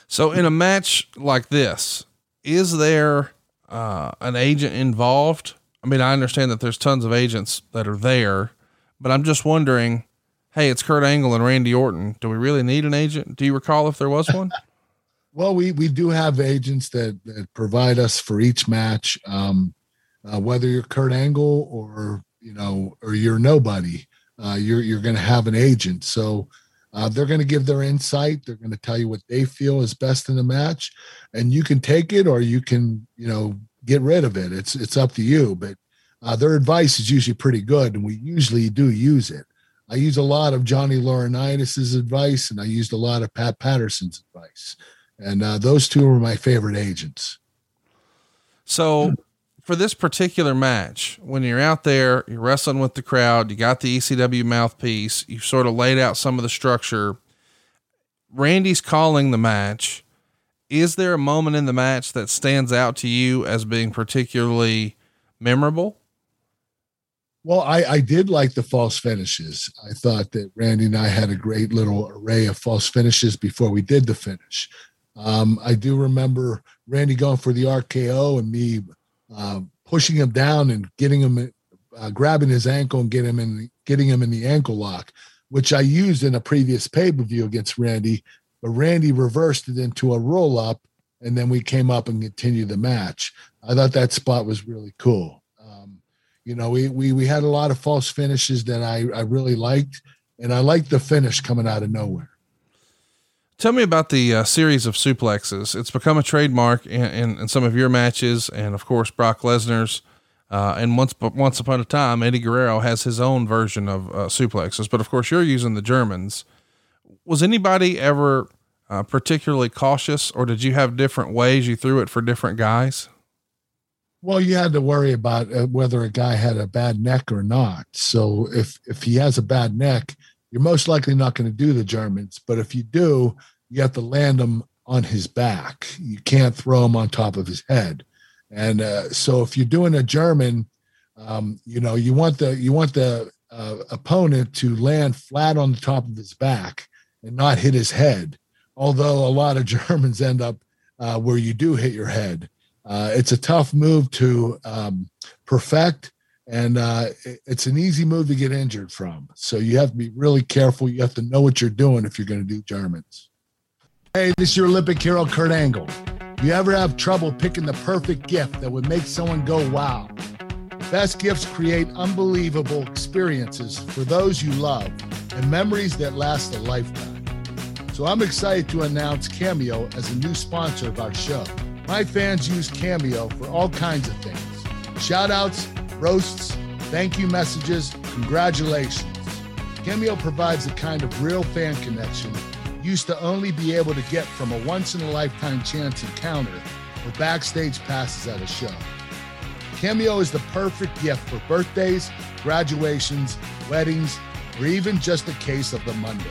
[SPEAKER 1] So, in a match like this, is there uh, an agent involved? I mean, I understand that there's tons of agents that are there, but I'm just wondering hey, it's Kurt Angle and Randy Orton. Do we really need an agent? Do you recall if there was one?
[SPEAKER 2] well, we we do have agents that that provide us for each match. Um, uh, whether you're Kurt Angle or you know or you're nobody, uh, you're you're going to have an agent. So. Uh, they're going to give their insight. They're going to tell you what they feel is best in the match, and you can take it or you can, you know, get rid of it. It's it's up to you. But uh, their advice is usually pretty good, and we usually do use it. I use a lot of Johnny Laurinaitis's advice, and I used a lot of Pat Patterson's advice, and uh, those two are my favorite agents.
[SPEAKER 1] So, for this particular match, when you're out there, you're wrestling with the crowd, you got the ECW mouthpiece, you've sort of laid out some of the structure. Randy's calling the match. Is there a moment in the match that stands out to you as being particularly memorable?
[SPEAKER 2] Well, I, I did like the false finishes. I thought that Randy and I had a great little array of false finishes before we did the finish. Um, I do remember Randy going for the RKO and me uh, pushing him down and getting him, uh, grabbing his ankle and getting him in, getting him in the ankle lock, which I used in a previous pay per view against Randy. But Randy reversed it into a roll up, and then we came up and continued the match. I thought that spot was really cool. Um, You know, we we we had a lot of false finishes that I I really liked, and I liked the finish coming out of nowhere.
[SPEAKER 1] Tell me about the uh, series of suplexes. It's become a trademark in, in, in, some of your matches, and of course Brock Lesnar's. Uh, and once, but once upon a time, Eddie Guerrero has his own version of uh, suplexes. But of course, you're using the Germans. Was anybody ever uh, particularly cautious, or did you have different ways you threw it for different guys?
[SPEAKER 2] Well, you had to worry about uh, whether a guy had a bad neck or not. So if if he has a bad neck, you're most likely not going to do the Germans. But if you do, you have to land him on his back. You can't throw him on top of his head. And uh, so if you're doing a German, um, you know, you want the you want the uh, opponent to land flat on the top of his back and not hit his head. Although a lot of Germans end up uh, where you do hit your head. Uh, it's a tough move to um, perfect, and uh, it's an easy move to get injured from. So you have to be really careful. You have to know what you're doing if you're going to do Germans. Hey, this is your Olympic hero, Kurt Angle. You ever have trouble picking the perfect gift that would make someone go wow? Best gifts create unbelievable experiences for those you love and memories that last a lifetime. So I'm excited to announce Cameo as a new sponsor of our show. My fans use Cameo for all kinds of things shout outs, roasts, thank you messages, congratulations. Cameo provides a kind of real fan connection used to only be able to get from a once in a lifetime chance encounter or backstage passes at a show. Cameo is the perfect gift for birthdays, graduations, weddings, or even just a case of the Mondays.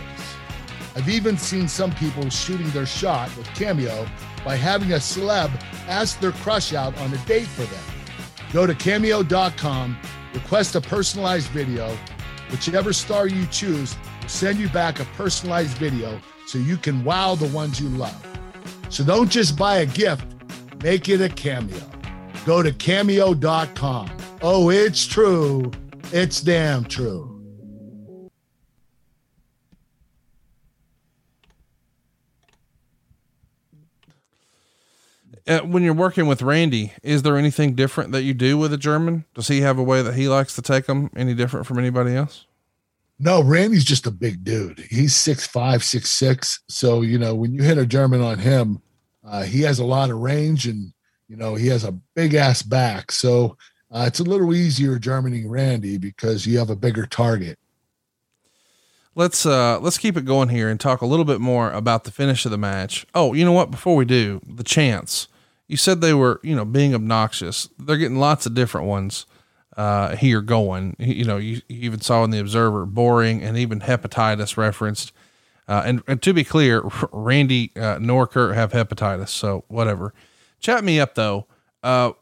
[SPEAKER 2] I've even seen some people shooting their shot with Cameo by having a celeb ask their crush out on a date for them. Go to cameo.com, request a personalized video. Whichever star you choose will send you back a personalized video so you can wow the ones you love. So don't just buy a gift, make it a cameo. Go to cameo.com. Oh, it's true. It's damn true.
[SPEAKER 1] Uh, when you're working with Randy, is there anything different that you do with a German? Does he have a way that he likes to take them any different from anybody else?
[SPEAKER 2] No, Randy's just a big dude. He's six five, six six. So you know when you hit a German on him, uh, he has a lot of range, and you know he has a big ass back. So uh, it's a little easier Germaning Randy because you have a bigger target.
[SPEAKER 1] Let's uh let's keep it going here and talk a little bit more about the finish of the match. Oh, you know what? Before we do, the chants. You said they were, you know, being obnoxious. They're getting lots of different ones uh, here going. You know, you, you, even saw in the Observer boring and even hepatitis referenced. Uh, and, and, to be clear, Randy uh, nor Kurt have hepatitis, so whatever. Chat me up though. Uh,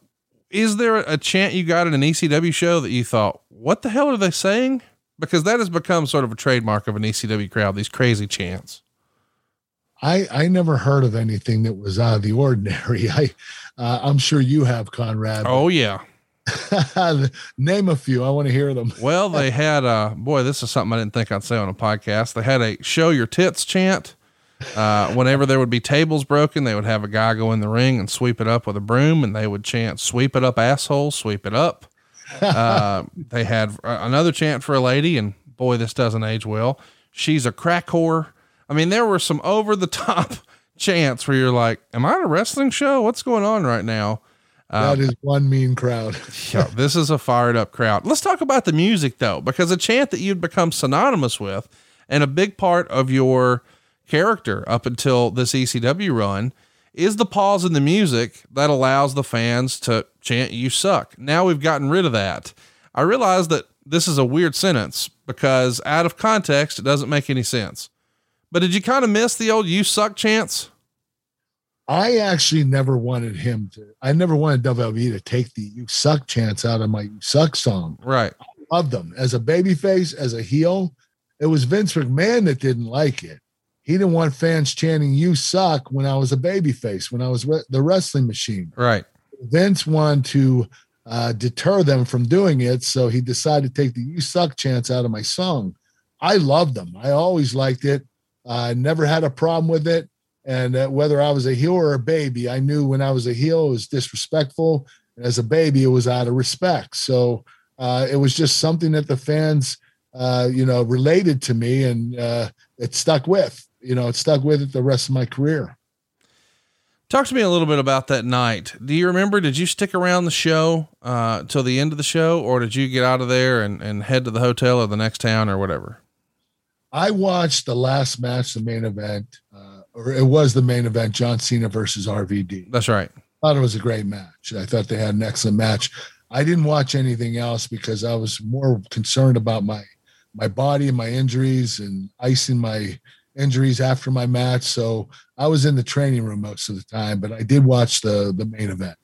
[SPEAKER 1] is there a chant you got in an ECW show that you thought, what the hell are they saying? Because that has become sort of a trademark of an ECW crowd. These crazy chants.
[SPEAKER 2] I I never heard of anything that was out of the ordinary. I uh, I'm sure you have, Conrad.
[SPEAKER 1] Oh yeah.
[SPEAKER 2] Name a few. I want to hear them.
[SPEAKER 1] well, they had a boy, this is something I didn't think I'd say on a podcast. They had a show your tits chant. Uh, whenever there would be tables broken, they would have a guy go in the ring and sweep it up with a broom, and they would chant, "Sweep it up, asshole! Sweep it up." Uh, they had another chant for a lady, and boy, this doesn't age well. She's a crack whore. I mean, there were some over the top chants where you're like, "Am I at a wrestling show? What's going on right now?"
[SPEAKER 2] that um, is one mean crowd.
[SPEAKER 1] yeah, this is a fired up crowd. Let's talk about the music though, because a chant that you'd become synonymous with and a big part of your character up until this ECW run is the pause in the music that allows the fans to chant you suck. Now we've gotten rid of that. I realize that this is a weird sentence because out of context it doesn't make any sense. But did you kind of miss the old you suck chants?
[SPEAKER 2] I actually never wanted him to. I never wanted WWE to take the "You Suck" chance out of my "You Suck" song.
[SPEAKER 1] Right.
[SPEAKER 2] I love them as a babyface, as a heel. It was Vince McMahon that didn't like it. He didn't want fans chanting "You suck" when I was a babyface, when I was re- the wrestling machine.
[SPEAKER 1] Right.
[SPEAKER 2] Vince wanted to uh, deter them from doing it, so he decided to take the "You suck" chance out of my song. I loved them. I always liked it. I never had a problem with it. And uh, whether I was a heel or a baby, I knew when I was a heel, it was disrespectful. And as a baby, it was out of respect. So uh, it was just something that the fans, uh, you know, related to me and uh, it stuck with, you know, it stuck with it the rest of my career.
[SPEAKER 1] Talk to me a little bit about that night. Do you remember? Did you stick around the show uh, till the end of the show, or did you get out of there and, and head to the hotel or the next town or whatever?
[SPEAKER 2] I watched the last match, the main event, uh, or it was the main event, John Cena versus RVD.
[SPEAKER 1] That's right.
[SPEAKER 2] thought it was a great match. I thought they had an excellent match. I didn't watch anything else because I was more concerned about my my body and my injuries and icing my injuries after my match. So I was in the training room most of the time, but I did watch the the main event.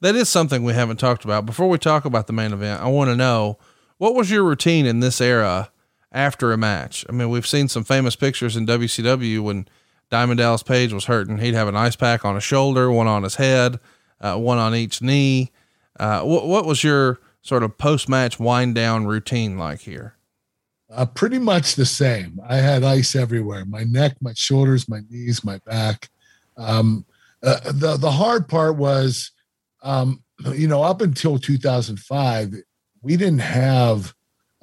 [SPEAKER 1] That is something we haven't talked about. Before we talk about the main event, I want to know what was your routine in this era after a match? I mean, we've seen some famous pictures in WCW when Diamond Dallas Page was hurting. He'd have an ice pack on his shoulder, one on his head, uh, one on each knee. Uh, what, what was your sort of post match wind down routine like here?
[SPEAKER 2] Uh, pretty much the same. I had ice everywhere my neck, my shoulders, my knees, my back. Um, uh, the, the hard part was, um, you know, up until 2005, we didn't have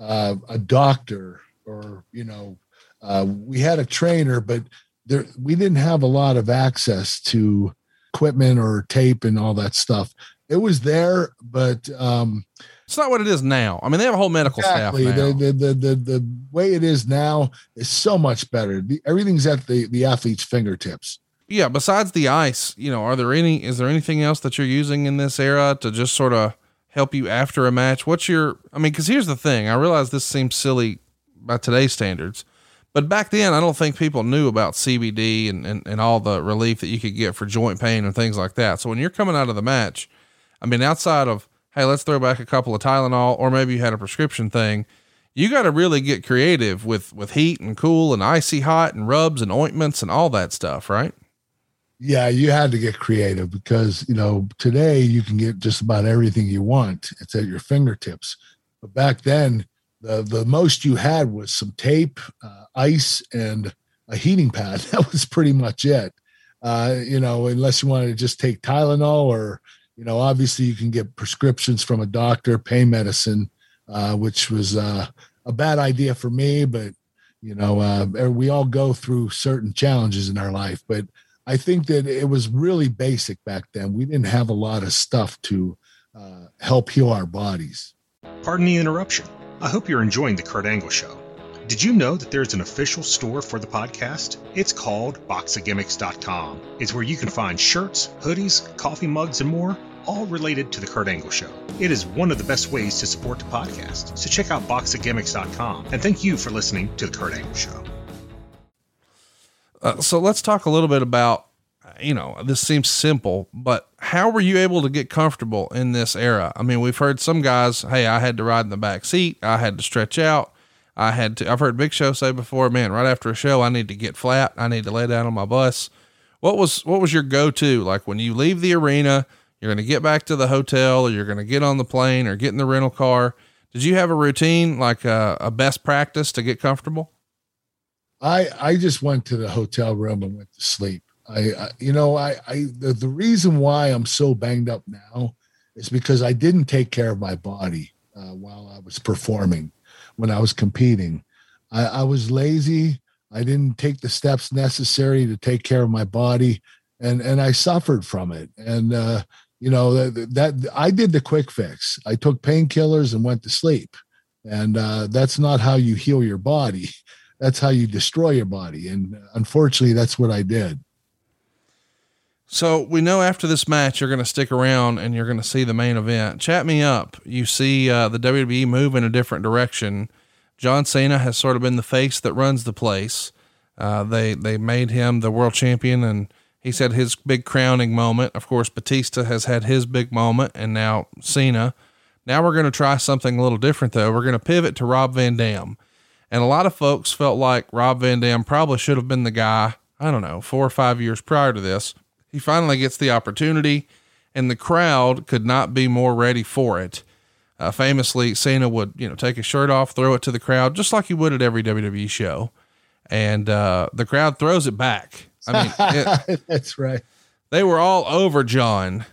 [SPEAKER 2] uh, a doctor or, you know, uh, we had a trainer, but there, we didn't have a lot of access to equipment or tape and all that stuff. It was there, but um,
[SPEAKER 1] it's not what it is now. I mean, they have a whole medical exactly. staff now.
[SPEAKER 2] The, the, the, the, the way it is now is so much better. The, everything's at the, the athlete's fingertips.
[SPEAKER 1] Yeah. Besides the ice, you know, are there any, is there anything else that you're using in this era to just sort of help you after a match? What's your, I mean, cause here's the thing. I realize this seems silly by today's standards, but back then I don't think people knew about CBD and, and, and all the relief that you could get for joint pain and things like that. So when you're coming out of the match, I mean, outside of, hey, let's throw back a couple of Tylenol, or maybe you had a prescription thing. You got to really get creative with with heat and cool and icy hot and rubs and ointments and all that stuff, right?
[SPEAKER 2] Yeah, you had to get creative because you know today you can get just about everything you want. It's at your fingertips. But back then, the the most you had was some tape, uh, ice, and a heating pad. That was pretty much it. Uh, you know, unless you wanted to just take Tylenol or you know, obviously you can get prescriptions from a doctor, pain medicine, uh, which was uh, a bad idea for me, but you know, uh, we all go through certain challenges in our life. But I think that it was really basic back then. We didn't have a lot of stuff to uh, help heal our bodies.
[SPEAKER 4] Pardon the interruption. I hope you're enjoying the Kurt Angle Show. Did you know that there's an official store for the podcast? It's called boxofgimmicks.com. It's where you can find shirts, hoodies, coffee mugs, and more all related to the Kurt Angle Show. It is one of the best ways to support the podcast, so check out boxofgimmicks.com. And thank you for listening to the Kurt Angle Show.
[SPEAKER 1] Uh, so let's talk a little bit about, you know, this seems simple, but how were you able to get comfortable in this era? I mean, we've heard some guys, hey, I had to ride in the back seat, I had to stretch out. I had to, I've heard Big Show say before, man, right after a show, I need to get flat. I need to lay down on my bus. What was, what was your go to? Like when you leave the arena, you're going to get back to the hotel or you're going to get on the plane or get in the rental car. Did you have a routine, like a, a best practice to get comfortable?
[SPEAKER 2] I, I just went to the hotel room and went to sleep. I, I you know, I, I, the, the reason why I'm so banged up now is because I didn't take care of my body uh, while I was performing, when I was competing. I, I was lazy. I didn't take the steps necessary to take care of my body and and I suffered from it. And uh, you know that, that I did the quick fix. I took painkillers and went to sleep, and uh, that's not how you heal your body. That's how you destroy your body. And unfortunately, that's what I did.
[SPEAKER 1] So we know after this match, you're going to stick around and you're going to see the main event. Chat me up. You see uh, the WWE move in a different direction. John Cena has sort of been the face that runs the place. Uh, they they made him the world champion and he said his big crowning moment. Of course, Batista has had his big moment, and now Cena. Now we're going to try something a little different, though. We're going to pivot to Rob Van Dam. And a lot of folks felt like Rob Van Dam probably should have been the guy, I don't know, four or five years prior to this. He finally gets the opportunity, and the crowd could not be more ready for it. Uh, famously, Cena would, you know, take his shirt off, throw it to the crowd, just like he would at every WWE show. And uh, the crowd throws it back I mean,
[SPEAKER 2] it, that's right.
[SPEAKER 1] They were all over John.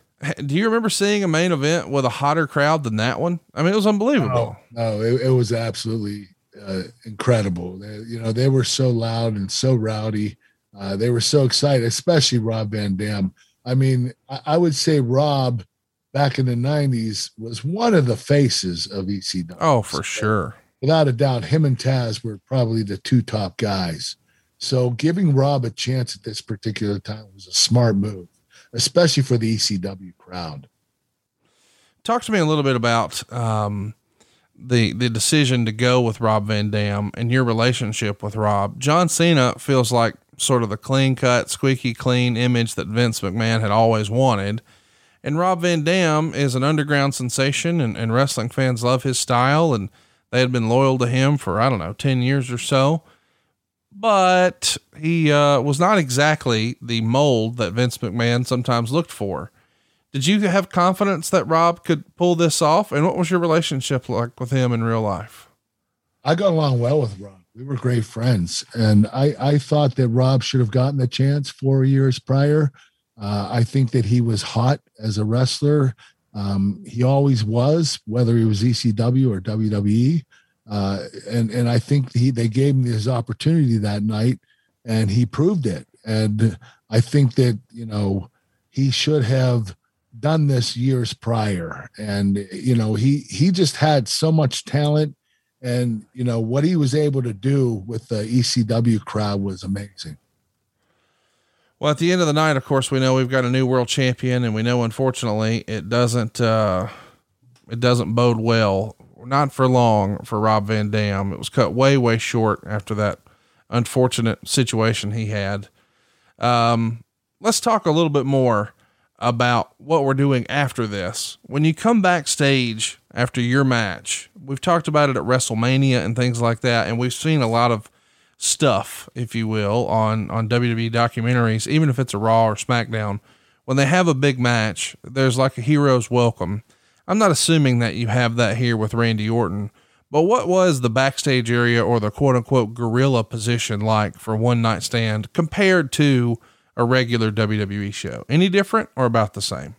[SPEAKER 1] Do you remember seeing a main event with a hotter crowd than that one? I mean, it was unbelievable.
[SPEAKER 2] No, no it, it was absolutely uh, incredible. They, you know, they were so loud and so rowdy. Uh, they were so excited, especially Rob Van Dam. I mean, I, I would say Rob back in the 90s was one of the faces of ECW.
[SPEAKER 1] Oh, for sure.
[SPEAKER 2] Without a doubt, him and Taz were probably the two top guys. So giving Rob a chance at this particular time was a smart move, especially for the ECW crowd.
[SPEAKER 1] Talk to me a little bit about um, the the decision to go with Rob Van Dam and your relationship with Rob. John Cena feels like sort of the clean cut, squeaky clean image that Vince McMahon had always wanted. And Rob Van Dam is an underground sensation and, and wrestling fans love his style and they had been loyal to him for, I don't know, 10 years or so. But he uh, was not exactly the mold that Vince McMahon sometimes looked for. Did you have confidence that Rob could pull this off? And what was your relationship like with him in real life?
[SPEAKER 2] I got along well with Rob. We were great friends. And I, I thought that Rob should have gotten the chance four years prior. Uh, I think that he was hot as a wrestler. Um, he always was, whether he was ECW or WWE. Uh, and and I think he they gave him his opportunity that night, and he proved it. And I think that you know he should have done this years prior. And you know he he just had so much talent, and you know what he was able to do with the ECW crowd was amazing.
[SPEAKER 1] Well, at the end of the night, of course, we know we've got a new world champion, and we know unfortunately it doesn't uh, it doesn't bode well. Not for long for Rob Van Dam. It was cut way way short after that unfortunate situation he had. Um, let's talk a little bit more about what we're doing after this. When you come backstage after your match, we've talked about it at WrestleMania and things like that, and we've seen a lot of stuff, if you will, on on WWE documentaries, even if it's a Raw or SmackDown, when they have a big match, there's like a hero's welcome. I'm not assuming that you have that here with Randy Orton, but what was the backstage area or the quote unquote gorilla position like for one night stand compared to a regular WWE show? Any different or about the same?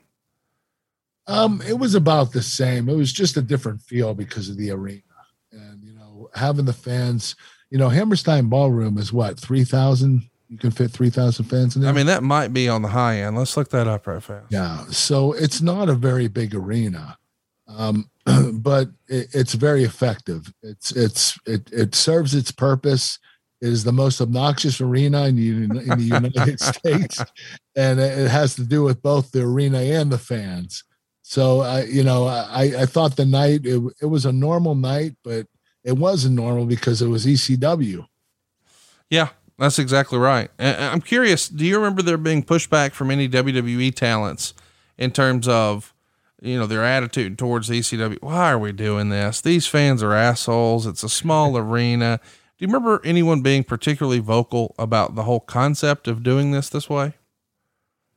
[SPEAKER 2] Um, it was about the same. It was just a different feel because of the arena, and you know, having the fans you know, Hammerstein Ballroom is what three thousand. You can fit three thousand fans in there.
[SPEAKER 1] I mean, that might be on the high end. Let's look that up right fast.
[SPEAKER 2] Yeah, so it's not a very big arena, um, but it, it's very effective. It's it's it it serves its purpose. It is the most obnoxious arena in, in the United States, and it has to do with both the arena and the fans. So I, you know, I I thought the night it, it was a normal night, but it wasn't normal because it was ECW.
[SPEAKER 1] Yeah, that's exactly right. I'm curious, do you remember there being pushback from any WWE talents in terms of, you know, their attitude towards ECW? Why are we doing this? These fans are assholes. It's a small arena. Do you remember anyone being particularly vocal about the whole concept of doing this this way?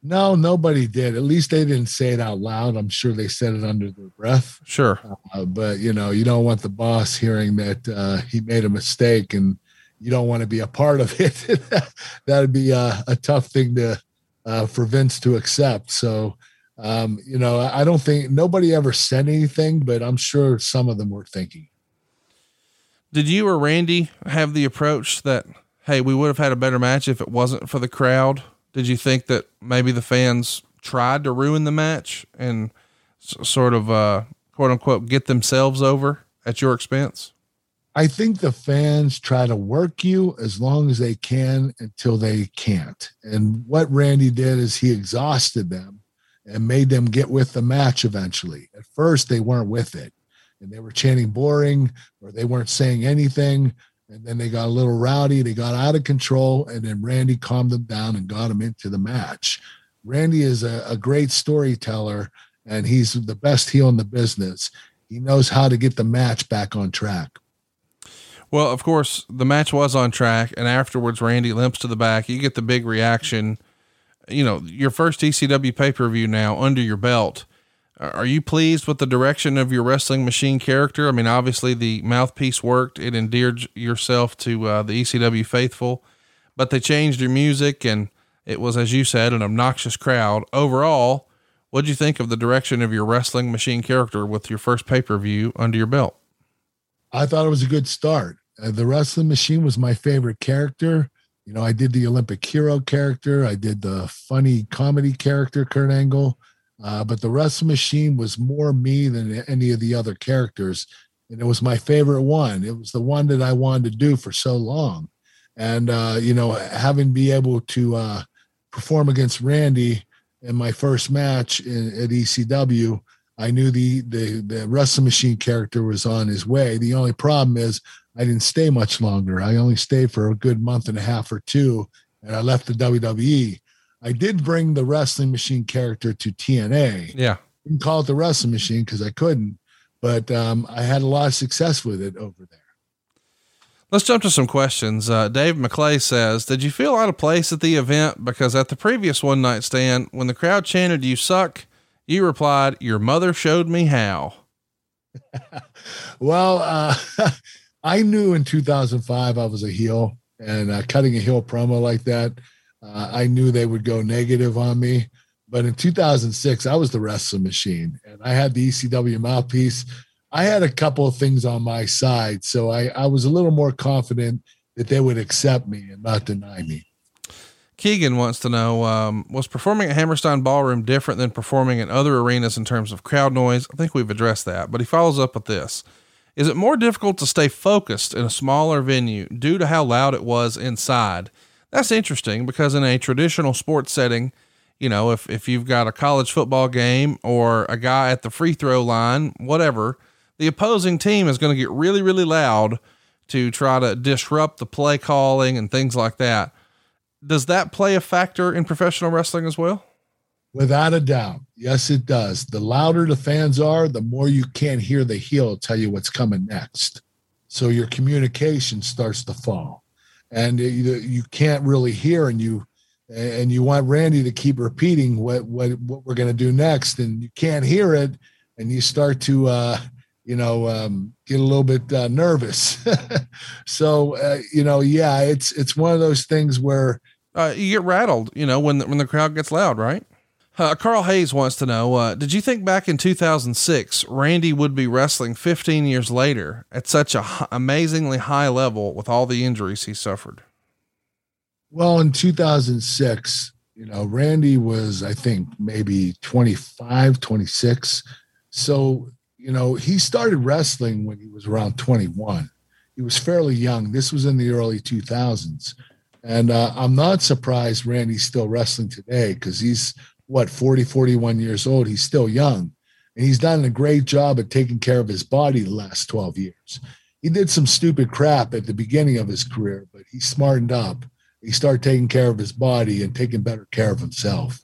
[SPEAKER 2] No, nobody did. At least they didn't say it out loud. I'm sure they said it under their breath.
[SPEAKER 1] Sure.
[SPEAKER 2] Uh, but you know, you don't want the boss hearing that uh, he made a mistake, and you don't want to be a part of it. That'd be a, a, tough thing to uh, for Vince to accept. So, um, you know, I don't think nobody ever said anything, but I'm sure some of them were thinking.
[SPEAKER 1] Did you or Randy have the approach that, hey, we would have had a better match if it wasn't for the crowd? Did you think that maybe the fans tried to ruin the match and s- sort of uh, quote unquote get themselves over at your expense?
[SPEAKER 2] I think the fans try to work you as long as they can until they can't. And what Randy did is he exhausted them and made them get with the match eventually. At first, they weren't with it and they were chanting boring or they weren't saying anything. And then they got a little rowdy, they got out of control, and then Randy calmed them down and got them into the match. Randy is a, a great storyteller, and he's the best heel in the business. He knows how to get the match back on track.
[SPEAKER 1] Well, of course, the match was on track, and afterwards, Randy limps to the back. You get the big reaction. You know, your first ECW pay per view now under your belt. Are you pleased with the direction of your wrestling machine character? I mean, obviously the mouthpiece worked; it endeared yourself to uh, the ECW faithful, but they changed your music, and it was, as you said, an obnoxious crowd. Overall, what do you think of the direction of your wrestling machine character with your first pay per view under your belt?
[SPEAKER 2] I thought it was a good start. Uh, the wrestling machine was my favorite character. You know, I did the Olympic hero character, I did the funny comedy character, Kurt Angle, uh, but the Wrestling Machine was more me than any of the other characters. And it was my favorite one. It was the one that I wanted to do for so long. And, uh, you know, having be able to uh, perform against Randy in my first match in, at ECW, I knew the, the the Wrestling Machine character was on his way. The only problem is I didn't stay much longer. I only stayed for a good month and a half or two, and I left the WWE. I did bring the Wrestling Machine character to TNA.
[SPEAKER 1] Yeah.
[SPEAKER 2] Didn't call it the Wrestling Machine because I couldn't, but um, I had a lot of success with it over there.
[SPEAKER 1] Let's jump to some questions. Uh, Dave McClay says, Did you feel out of place at the event? Because at the previous one night stand, when the crowd chanted, You suck, you replied, Your mother showed me how.
[SPEAKER 2] well, uh, I knew in 2005 I was a heel, and uh, cutting a heel promo like that, uh, I knew they would go negative on me. But in 2006, I was the wrestling machine, and I had the ECW mouthpiece. I had a couple of things on my side, so I, I was a little more confident that they would accept me and not deny me.
[SPEAKER 1] Keegan wants to know um, Was performing at Hammerstein Ballroom different than performing in other arenas in terms of crowd noise? I think we've addressed that, but he follows up with this Is it more difficult to stay focused in a smaller venue due to how loud it was inside? That's interesting because in a traditional sports setting, you know, if, if you've got a college football game or a guy at the free throw line, whatever, the opposing team is going to get really, really loud to try to disrupt the play calling and things like that. Does that play a factor in professional wrestling as well?
[SPEAKER 2] Without a doubt. Yes, it does. The louder the fans are, the more you can't hear the heel tell you what's coming next. So your communication starts to fall. And you, you can't really hear and you and you want Randy to keep repeating what what what we're going to do next and you can't hear it and you start to uh you know um, get a little bit uh, nervous. So uh, you know yeah it's it's one of those things where
[SPEAKER 1] uh, you get rattled you know when when the crowd gets loud right uh, Carl Hayes wants to know uh, Did you think back in 2006 Randy would be wrestling 15 years later at such a h- amazingly high level with all the injuries he suffered?
[SPEAKER 2] Well, in 2006, you know, Randy was, I think, maybe 25, 26. So you know, he started wrestling when he was around 21. He was fairly young. This was in the early 2000s. And uh, I'm not surprised Randy's still wrestling today because he's, what, 40, 41 years old. He's still young. And he's done a great job at taking care of his body the last 12 years. He did some stupid crap at the beginning of his career, but he smartened up. He started taking care of his body and taking better care of himself.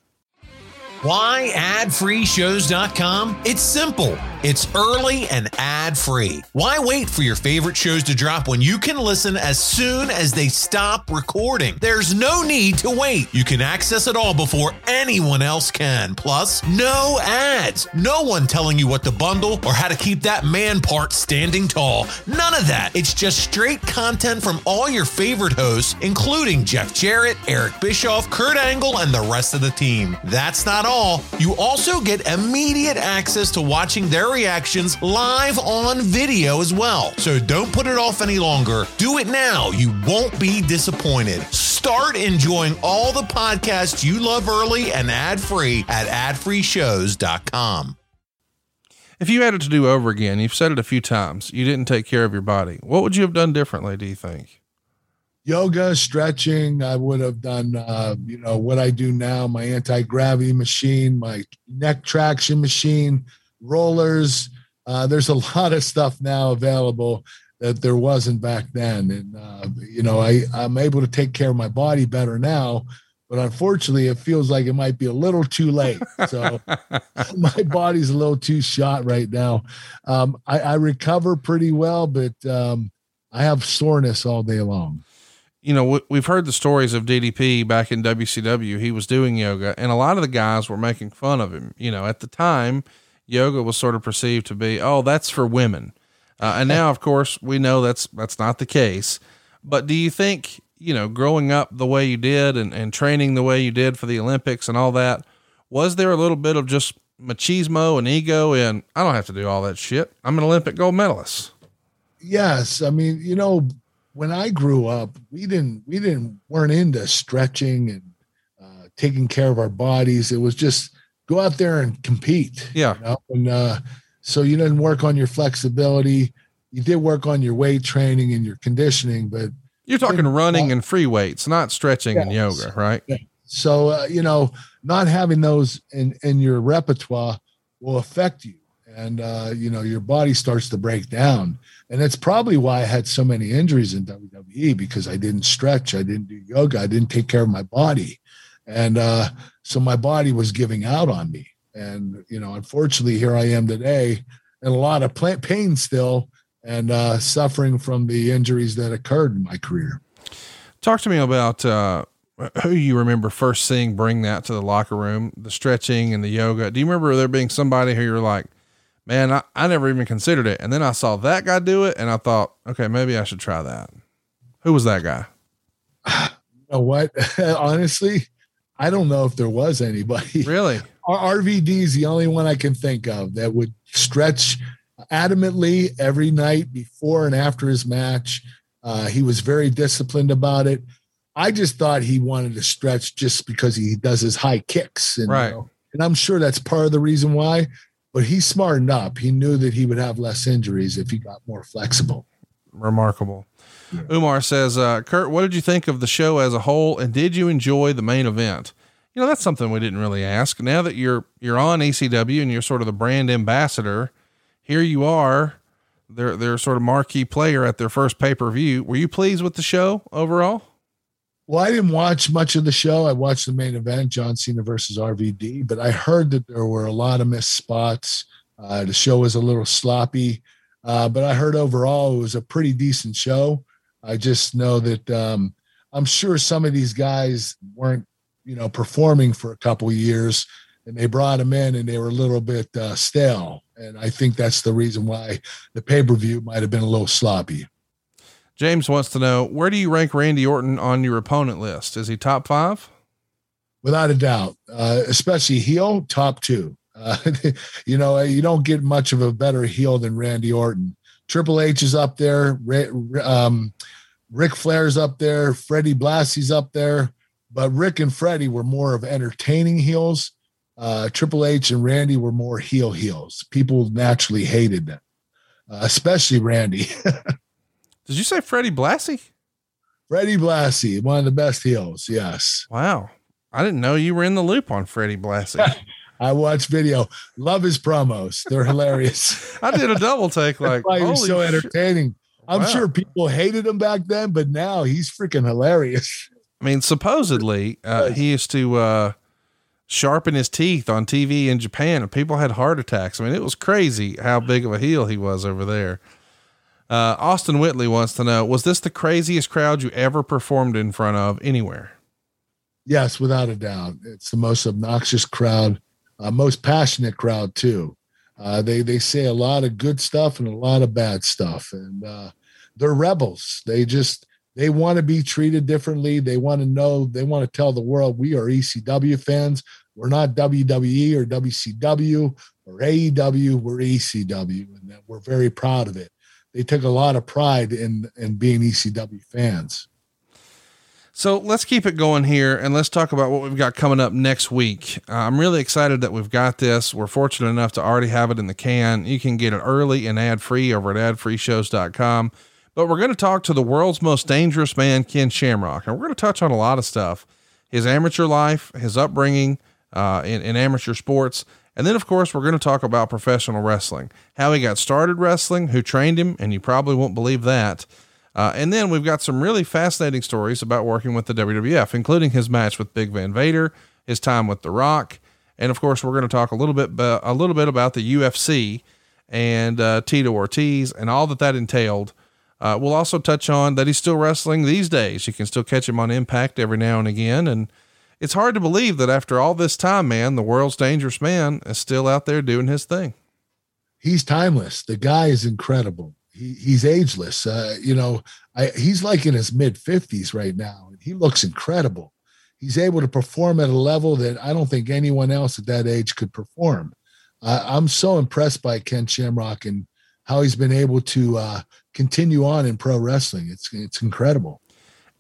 [SPEAKER 5] Why adfreeshows.com? It's simple. It's early and ad free. Why wait for your favorite shows to drop when you can listen as soon as they stop recording? There's no need to wait. You can access it all before anyone else can. Plus, no ads. No one telling you what to bundle or how to keep that man part standing tall. None of that. It's just straight content from all your favorite hosts, including Jeff Jarrett, Eric Bischoff, Kurt Angle, and the rest of the team. That's not all. You also get immediate access to watching their reactions live on video as well. So don't put it off any longer. Do it now. You won't be disappointed. Start enjoying all the podcasts you love early and ad free at adfreeshows.com.
[SPEAKER 1] If you had it to do over again, you've said it a few times, you didn't take care of your body. What would you have done differently, do you think?
[SPEAKER 2] yoga, stretching. I would have done, uh, you know, what I do now my anti gravity machine, my neck traction machine, rollers. Uh, there's a lot of stuff now available that there wasn't back then. And, uh, you know, I, I'm able to take care of my body better now. But unfortunately, it feels like it might be a little too late. So my body's a little too shot right now. Um, I, I recover pretty well, but um, I have soreness all day long
[SPEAKER 1] you know, we've heard the stories of DDP back in WCW. He was doing yoga, and a lot of the guys were making fun of him. You know, at the time, yoga was sort of perceived to be, oh, that's for women. Uh, and now, of course, we know that's that's not the case. But do you think, you know, growing up the way you did and, and training the way you did for the Olympics and all that, was there a little bit of just machismo and ego and I don't have to do all that shit. I'm an Olympic gold medalist.
[SPEAKER 2] Yes. I mean, you know, when I grew up, we didn't we didn't weren't into stretching and uh, taking care of our bodies. It was just go out there and compete.
[SPEAKER 1] Yeah.
[SPEAKER 2] You know? And uh, so you didn't work on your flexibility. You did work on your weight training and your conditioning, but
[SPEAKER 1] You're talking running and free weights, not stretching and yoga, right?
[SPEAKER 2] so uh, you know not having those in in your repertoire will affect you and uh, you know your body starts to break down and that's probably why i had so many injuries in wwe because i didn't stretch i didn't do yoga i didn't take care of my body and uh, so my body was giving out on me and you know unfortunately here i am today in a lot of pain still and uh, suffering from the injuries that occurred in my career
[SPEAKER 1] Talk to me about uh, who you remember first seeing bring that to the locker room, the stretching and the yoga. Do you remember there being somebody who you're like, man, I, I never even considered it. And then I saw that guy do it and I thought, okay, maybe I should try that. Who was that guy?
[SPEAKER 2] you know what honestly i don't know if there was anybody
[SPEAKER 1] Really?
[SPEAKER 2] RVD is the only one I can think of that would stretch adamantly every night before and after his match. Uh, he was very disciplined about it. I just thought he wanted to stretch just because he does his high kicks, and, you
[SPEAKER 1] Right.
[SPEAKER 2] know, and I'm sure that's part of the reason why. But he smartened up. He knew that he would have less injuries if he got more flexible.
[SPEAKER 1] Remarkable. Umar says, uh, Kurt, what did you think of the show as a whole? And did you enjoy the main event? You know, that's something we didn't really ask. Now that you're, you're on ECW and you're sort of the brand ambassador, here you are. They're, sort of marquee player at their first pay-per-view. Were you pleased with the show overall?
[SPEAKER 2] Well, I didn't watch much of the show. I watched the main event, John Cena versus RVD, but I heard that there were a lot of missed spots. Uh, the show was a little sloppy, uh, but I heard overall it was a pretty decent show. I just know that um, I'm sure some of these guys weren't, you know, performing for a couple years, and they brought them in, and they were a little bit uh, stale. And I think that's the reason why the pay per view might have been a little sloppy.
[SPEAKER 1] James wants to know, where do you rank Randy Orton on your opponent list? Is he top five?
[SPEAKER 2] without a doubt, uh, especially heel top two. Uh, you know, you don't get much of a better heel than Randy Orton. Triple H is up there. Ra- Um, Ric Flair's up there. Freddie Blassie's up there. But Ric and Freddie were more of entertaining heels. Uh, Triple H and Randy were more heel heels. People naturally hated them, uh, especially Randy.
[SPEAKER 1] Did you say Freddie Blassie?
[SPEAKER 2] Freddie Blassie, one of the best heels. Yes.
[SPEAKER 1] Wow. I didn't know you were in the loop on Freddie Blassie.
[SPEAKER 2] I watch video. Love his promos. They're hilarious.
[SPEAKER 1] I did a double take like,
[SPEAKER 2] why he was
[SPEAKER 1] holy
[SPEAKER 2] so
[SPEAKER 1] shit.
[SPEAKER 2] entertaining. I'm
[SPEAKER 1] Wow.
[SPEAKER 2] sure people hated him back then, but now he's freaking hilarious.
[SPEAKER 1] I mean, supposedly, uh, he used to uh, sharpen his teeth on TV in Japan, and people had heart attacks. I mean, it was crazy how big of a heel he was over there. Uh, Austin Whitley wants to know: Was this the craziest crowd you ever performed in front of anywhere?
[SPEAKER 2] Yes, without a doubt. It's the most obnoxious crowd, uh, most passionate crowd too. Uh, they they say a lot of good stuff and a lot of bad stuff, and uh, they're rebels. They just they want to be treated differently. They want to know. They want to tell the world we are ECW fans. We're not WWE or WCW or AEW. We're ECW, and we're very proud of it. They took a lot of pride in in being ECW fans.
[SPEAKER 1] So let's keep it going here and let's talk about what we've got coming up next week. Uh, I'm really excited that we've got this. We're fortunate enough to already have it in the can. You can get it early and ad free over at adfreeshows.com. But we're going to talk to the world's most dangerous man, Ken Shamrock, and we're going to touch on a lot of stuff his amateur life, his upbringing uh, in, in amateur sports. And then, of course, we're going to talk about professional wrestling, how he got started wrestling, who trained him, and you probably won't believe that. Uh, and then we've got some really fascinating stories about working with the WWF, including his match with Big Van Vader, his time with The Rock, and of course we're going to talk a little bit a little bit about the UFC and uh, Tito Ortiz and all that that entailed. Uh, we'll also touch on that he's still wrestling these days. You can still catch him on Impact every now and again, and it's hard to believe that after all this time, man, the world's dangerous man is still out there doing his thing.
[SPEAKER 2] he's timeless. The guy is incredible. He, he's ageless. Uh, you know, I, he's like in his mid fifties right now, and he looks incredible. He's able to perform at a level that I don't think anyone else at that age could perform. Uh, I'm so impressed by Ken Shamrock and how he's been able to uh, continue on in pro wrestling. It's it's incredible.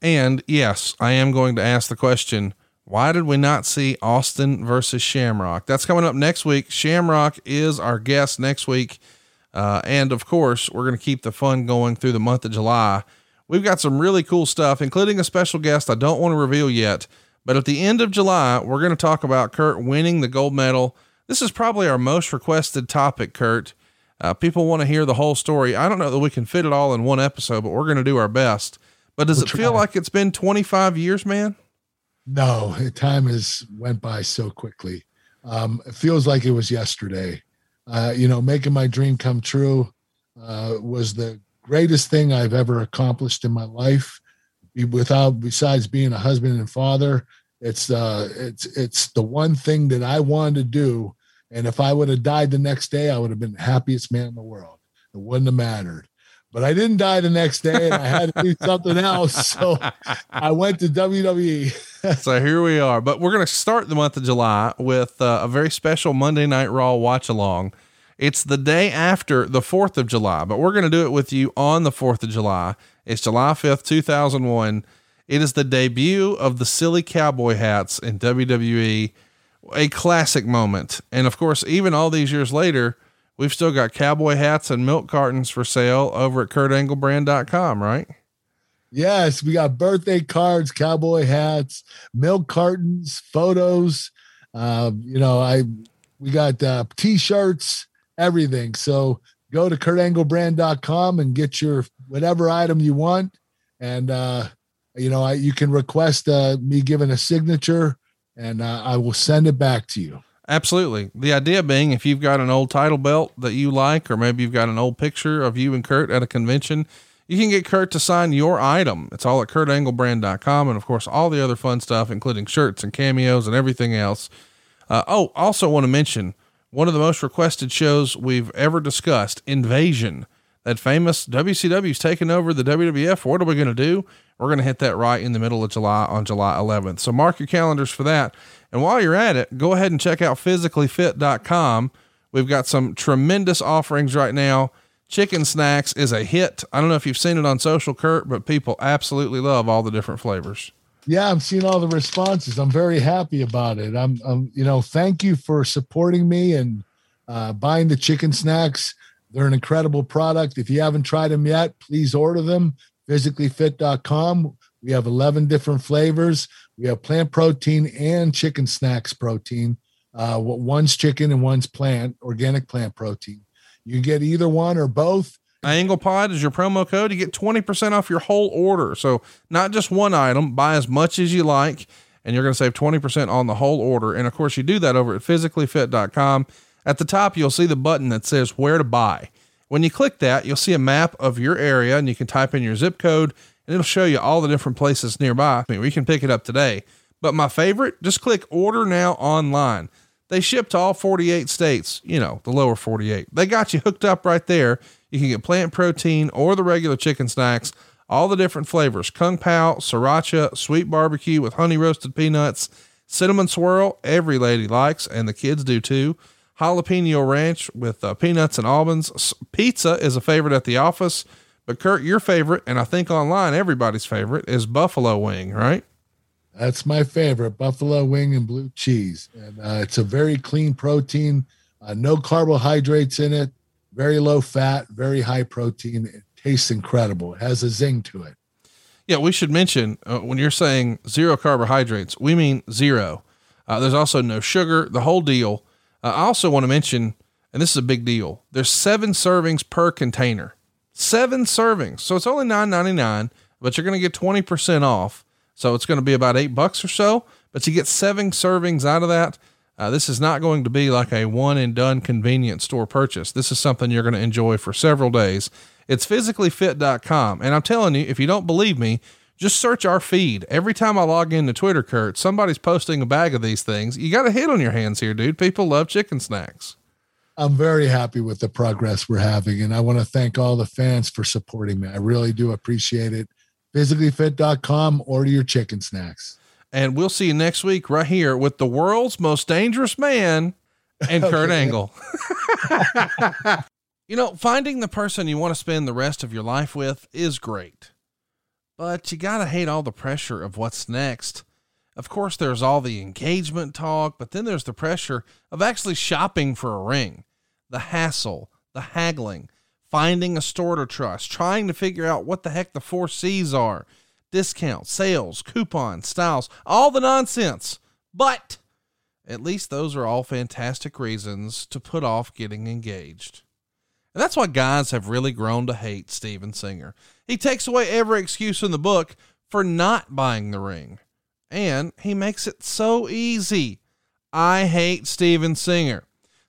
[SPEAKER 1] And yes, I am going to ask the question why did we not see Austin versus Shamrock? That's coming up next week. Shamrock is our guest next week. Uh, and of course, we're going to keep the fun going through the month of July. We've got some really cool stuff, including a special guest I don't want to reveal yet. But at the end of July, we're going to talk about Kurt winning the gold medal. This is probably our most requested topic, Kurt. Uh, people want to hear the whole story. I don't know that we can fit it all in one episode, but we're going to do our best. But does we'll it feel like it's been 25 years, man?
[SPEAKER 2] No, time has went by so quickly. Um, it feels like it was yesterday. Uh, you know, making my dream come true uh, was the greatest thing I've ever accomplished in my life. Without, besides being a husband and father, it's uh, it's it's the one thing that I wanted to do. And if I would have died the next day, I would have been the happiest man in the world. It wouldn't have mattered but I didn't die the next day and I had to do something else. So I went to WWE.
[SPEAKER 1] so here we are. But we're going to start the month of July with uh, a very special Monday Night Raw watch along. It's the day after the 4th of July, but we're going to do it with you on the 4th of July. It's July 5th, 2001. It is the debut of the silly cowboy hats in WWE, a classic moment. And of course, even all these years later, We've still got cowboy hats and milk cartons for sale over at kurtanglebrand.com, right?
[SPEAKER 2] Yes, we got birthday cards, cowboy hats, milk cartons, photos. Uh, you know, I we got uh, t-shirts, everything. So go to kurtanglebrand.com and get your whatever item you want. And uh, you know, I, you can request uh, me giving a signature, and uh, I will send it back to you.
[SPEAKER 1] Absolutely. The idea being if you've got an old title belt that you like, or maybe you've got an old picture of you and Kurt at a convention, you can get Kurt to sign your item. It's all at kurtanglebrand.com. And of course, all the other fun stuff, including shirts and cameos and everything else. Uh, oh, also want to mention one of the most requested shows we've ever discussed, Invasion. That famous WCW's taking over the WWF. What are we going to do? We're going to hit that right in the middle of July on July 11th. So mark your calendars for that. And while you're at it, go ahead and check out physicallyfit.com. We've got some tremendous offerings right now. Chicken snacks is a hit. I don't know if you've seen it on social, Kurt, but people absolutely love all the different flavors.
[SPEAKER 2] Yeah, I'm seeing all the responses. I'm very happy about it. I'm, I'm you know, thank you for supporting me and uh, buying the chicken snacks. They're an incredible product. If you haven't tried them yet, please order them. Physicallyfit.com. We have 11 different flavors. We have plant protein and chicken snacks protein. Uh, one's chicken and one's plant, organic plant protein. You get either one or both.
[SPEAKER 1] Angle Pod is your promo code. You get 20% off your whole order. So, not just one item, buy as much as you like, and you're going to save 20% on the whole order. And of course, you do that over at physicallyfit.com. At the top, you'll see the button that says where to buy. When you click that, you'll see a map of your area and you can type in your zip code and it'll show you all the different places nearby. I mean, we can pick it up today. But my favorite, just click order now online. They ship to all 48 states, you know, the lower 48. They got you hooked up right there. You can get plant protein or the regular chicken snacks, all the different flavors Kung Pao, Sriracha, sweet barbecue with honey roasted peanuts, cinnamon swirl, every lady likes, and the kids do too. Jalapeno ranch with uh, peanuts and almonds. Pizza is a favorite at the office. But Kurt, your favorite, and I think online everybody's favorite is buffalo wing, right?
[SPEAKER 2] That's my favorite, buffalo wing and blue cheese. And uh, it's a very clean protein, uh, no carbohydrates in it, very low fat, very high protein. It tastes incredible. It has a zing to it.
[SPEAKER 1] Yeah, we should mention uh, when you're saying zero carbohydrates, we mean zero. Uh, there's also no sugar, the whole deal. Uh, I also want to mention, and this is a big deal, there's seven servings per container seven servings. So it's only nine ninety nine, but you're going to get 20% off. So it's going to be about eight bucks or so, but you get seven servings out of that. Uh, this is not going to be like a one and done convenience store purchase. This is something you're going to enjoy for several days. It's physicallyfit.com. And I'm telling you, if you don't believe me, just search our feed. Every time I log into Twitter, Kurt, somebody's posting a bag of these things. You got a hit on your hands here, dude. People love chicken snacks.
[SPEAKER 2] I'm very happy with the progress we're having. And I want to thank all the fans for supporting me. I really do appreciate it. Physicallyfit.com, order your chicken snacks.
[SPEAKER 1] And we'll see you next week right here with the world's most dangerous man and Kurt Angle. You know, finding the person you want to spend the rest of your life with is great, but you got to hate all the pressure of what's next. Of course, there's all the engagement talk, but then there's the pressure of actually shopping for a ring, the hassle, the haggling, finding a store to trust, trying to figure out what the heck the four C's are discounts, sales, coupons, styles, all the nonsense. But at least those are all fantastic reasons to put off getting engaged. And that's why guys have really grown to hate Steven Singer. He takes away every excuse in the book for not buying the ring. And he makes it so easy. I hate Steven Singer.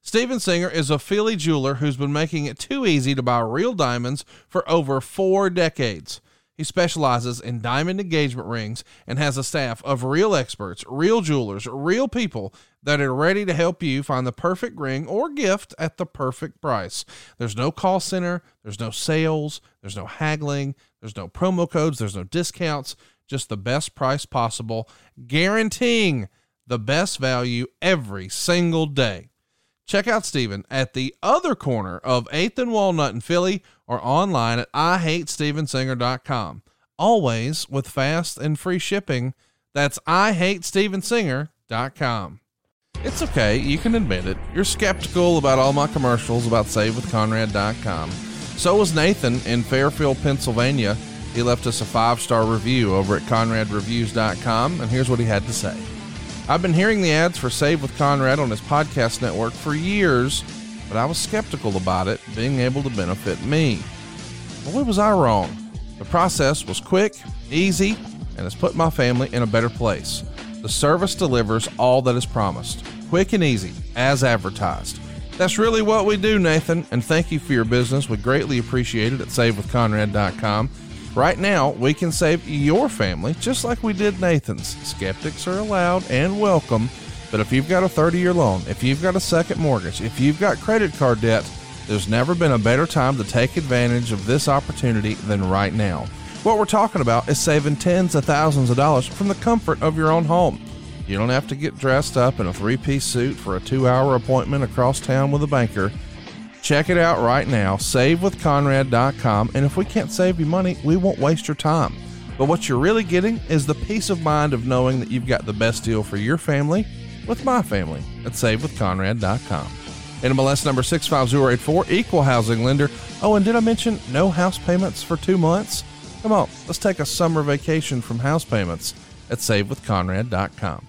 [SPEAKER 1] Steven Singer is a Philly jeweler who's been making it too easy to buy real diamonds for over four decades. He specializes in diamond engagement rings and has a staff of real experts, real jewelers, real people that are ready to help you find the perfect ring or gift at the perfect price. There's no call center, there's no sales, there's no haggling, there's no promo codes, there's no discounts, just the best price possible, guaranteeing the best value every single day. Check out Steven at the other corner of 8th and Walnut in Philly or online at IHateStevenSinger.com. Always with fast and free shipping. That's IHateStevenSinger.com. It's okay, you can admit it. You're skeptical about all my commercials about SaveWithConrad.com. So was Nathan in Fairfield, Pennsylvania. He left us a five star review over at ConradReviews.com, and here's what he had to say. I've been hearing the ads for Save with Conrad on his podcast network for years, but I was skeptical about it being able to benefit me. Boy, was I wrong. The process was quick, easy, and has put my family in a better place. The service delivers all that is promised, quick and easy, as advertised. That's really what we do, Nathan, and thank you for your business. We greatly appreciate it at SaveWithConrad.com. Right now, we can save your family just like we did Nathan's. Skeptics are allowed and welcome, but if you've got a 30 year loan, if you've got a second mortgage, if you've got credit card debt, there's never been a better time to take advantage of this opportunity than right now. What we're talking about is saving tens of thousands of dollars from the comfort of your own home. You don't have to get dressed up in a three piece suit for a two hour appointment across town with a banker. Check it out right now, savewithconrad.com. And if we can't save you money, we won't waste your time. But what you're really getting is the peace of mind of knowing that you've got the best deal for your family with my family at savewithconrad.com. NMLS number 65084, equal housing lender. Oh, and did I mention no house payments for two months? Come on, let's take a summer vacation from house payments at savewithconrad.com.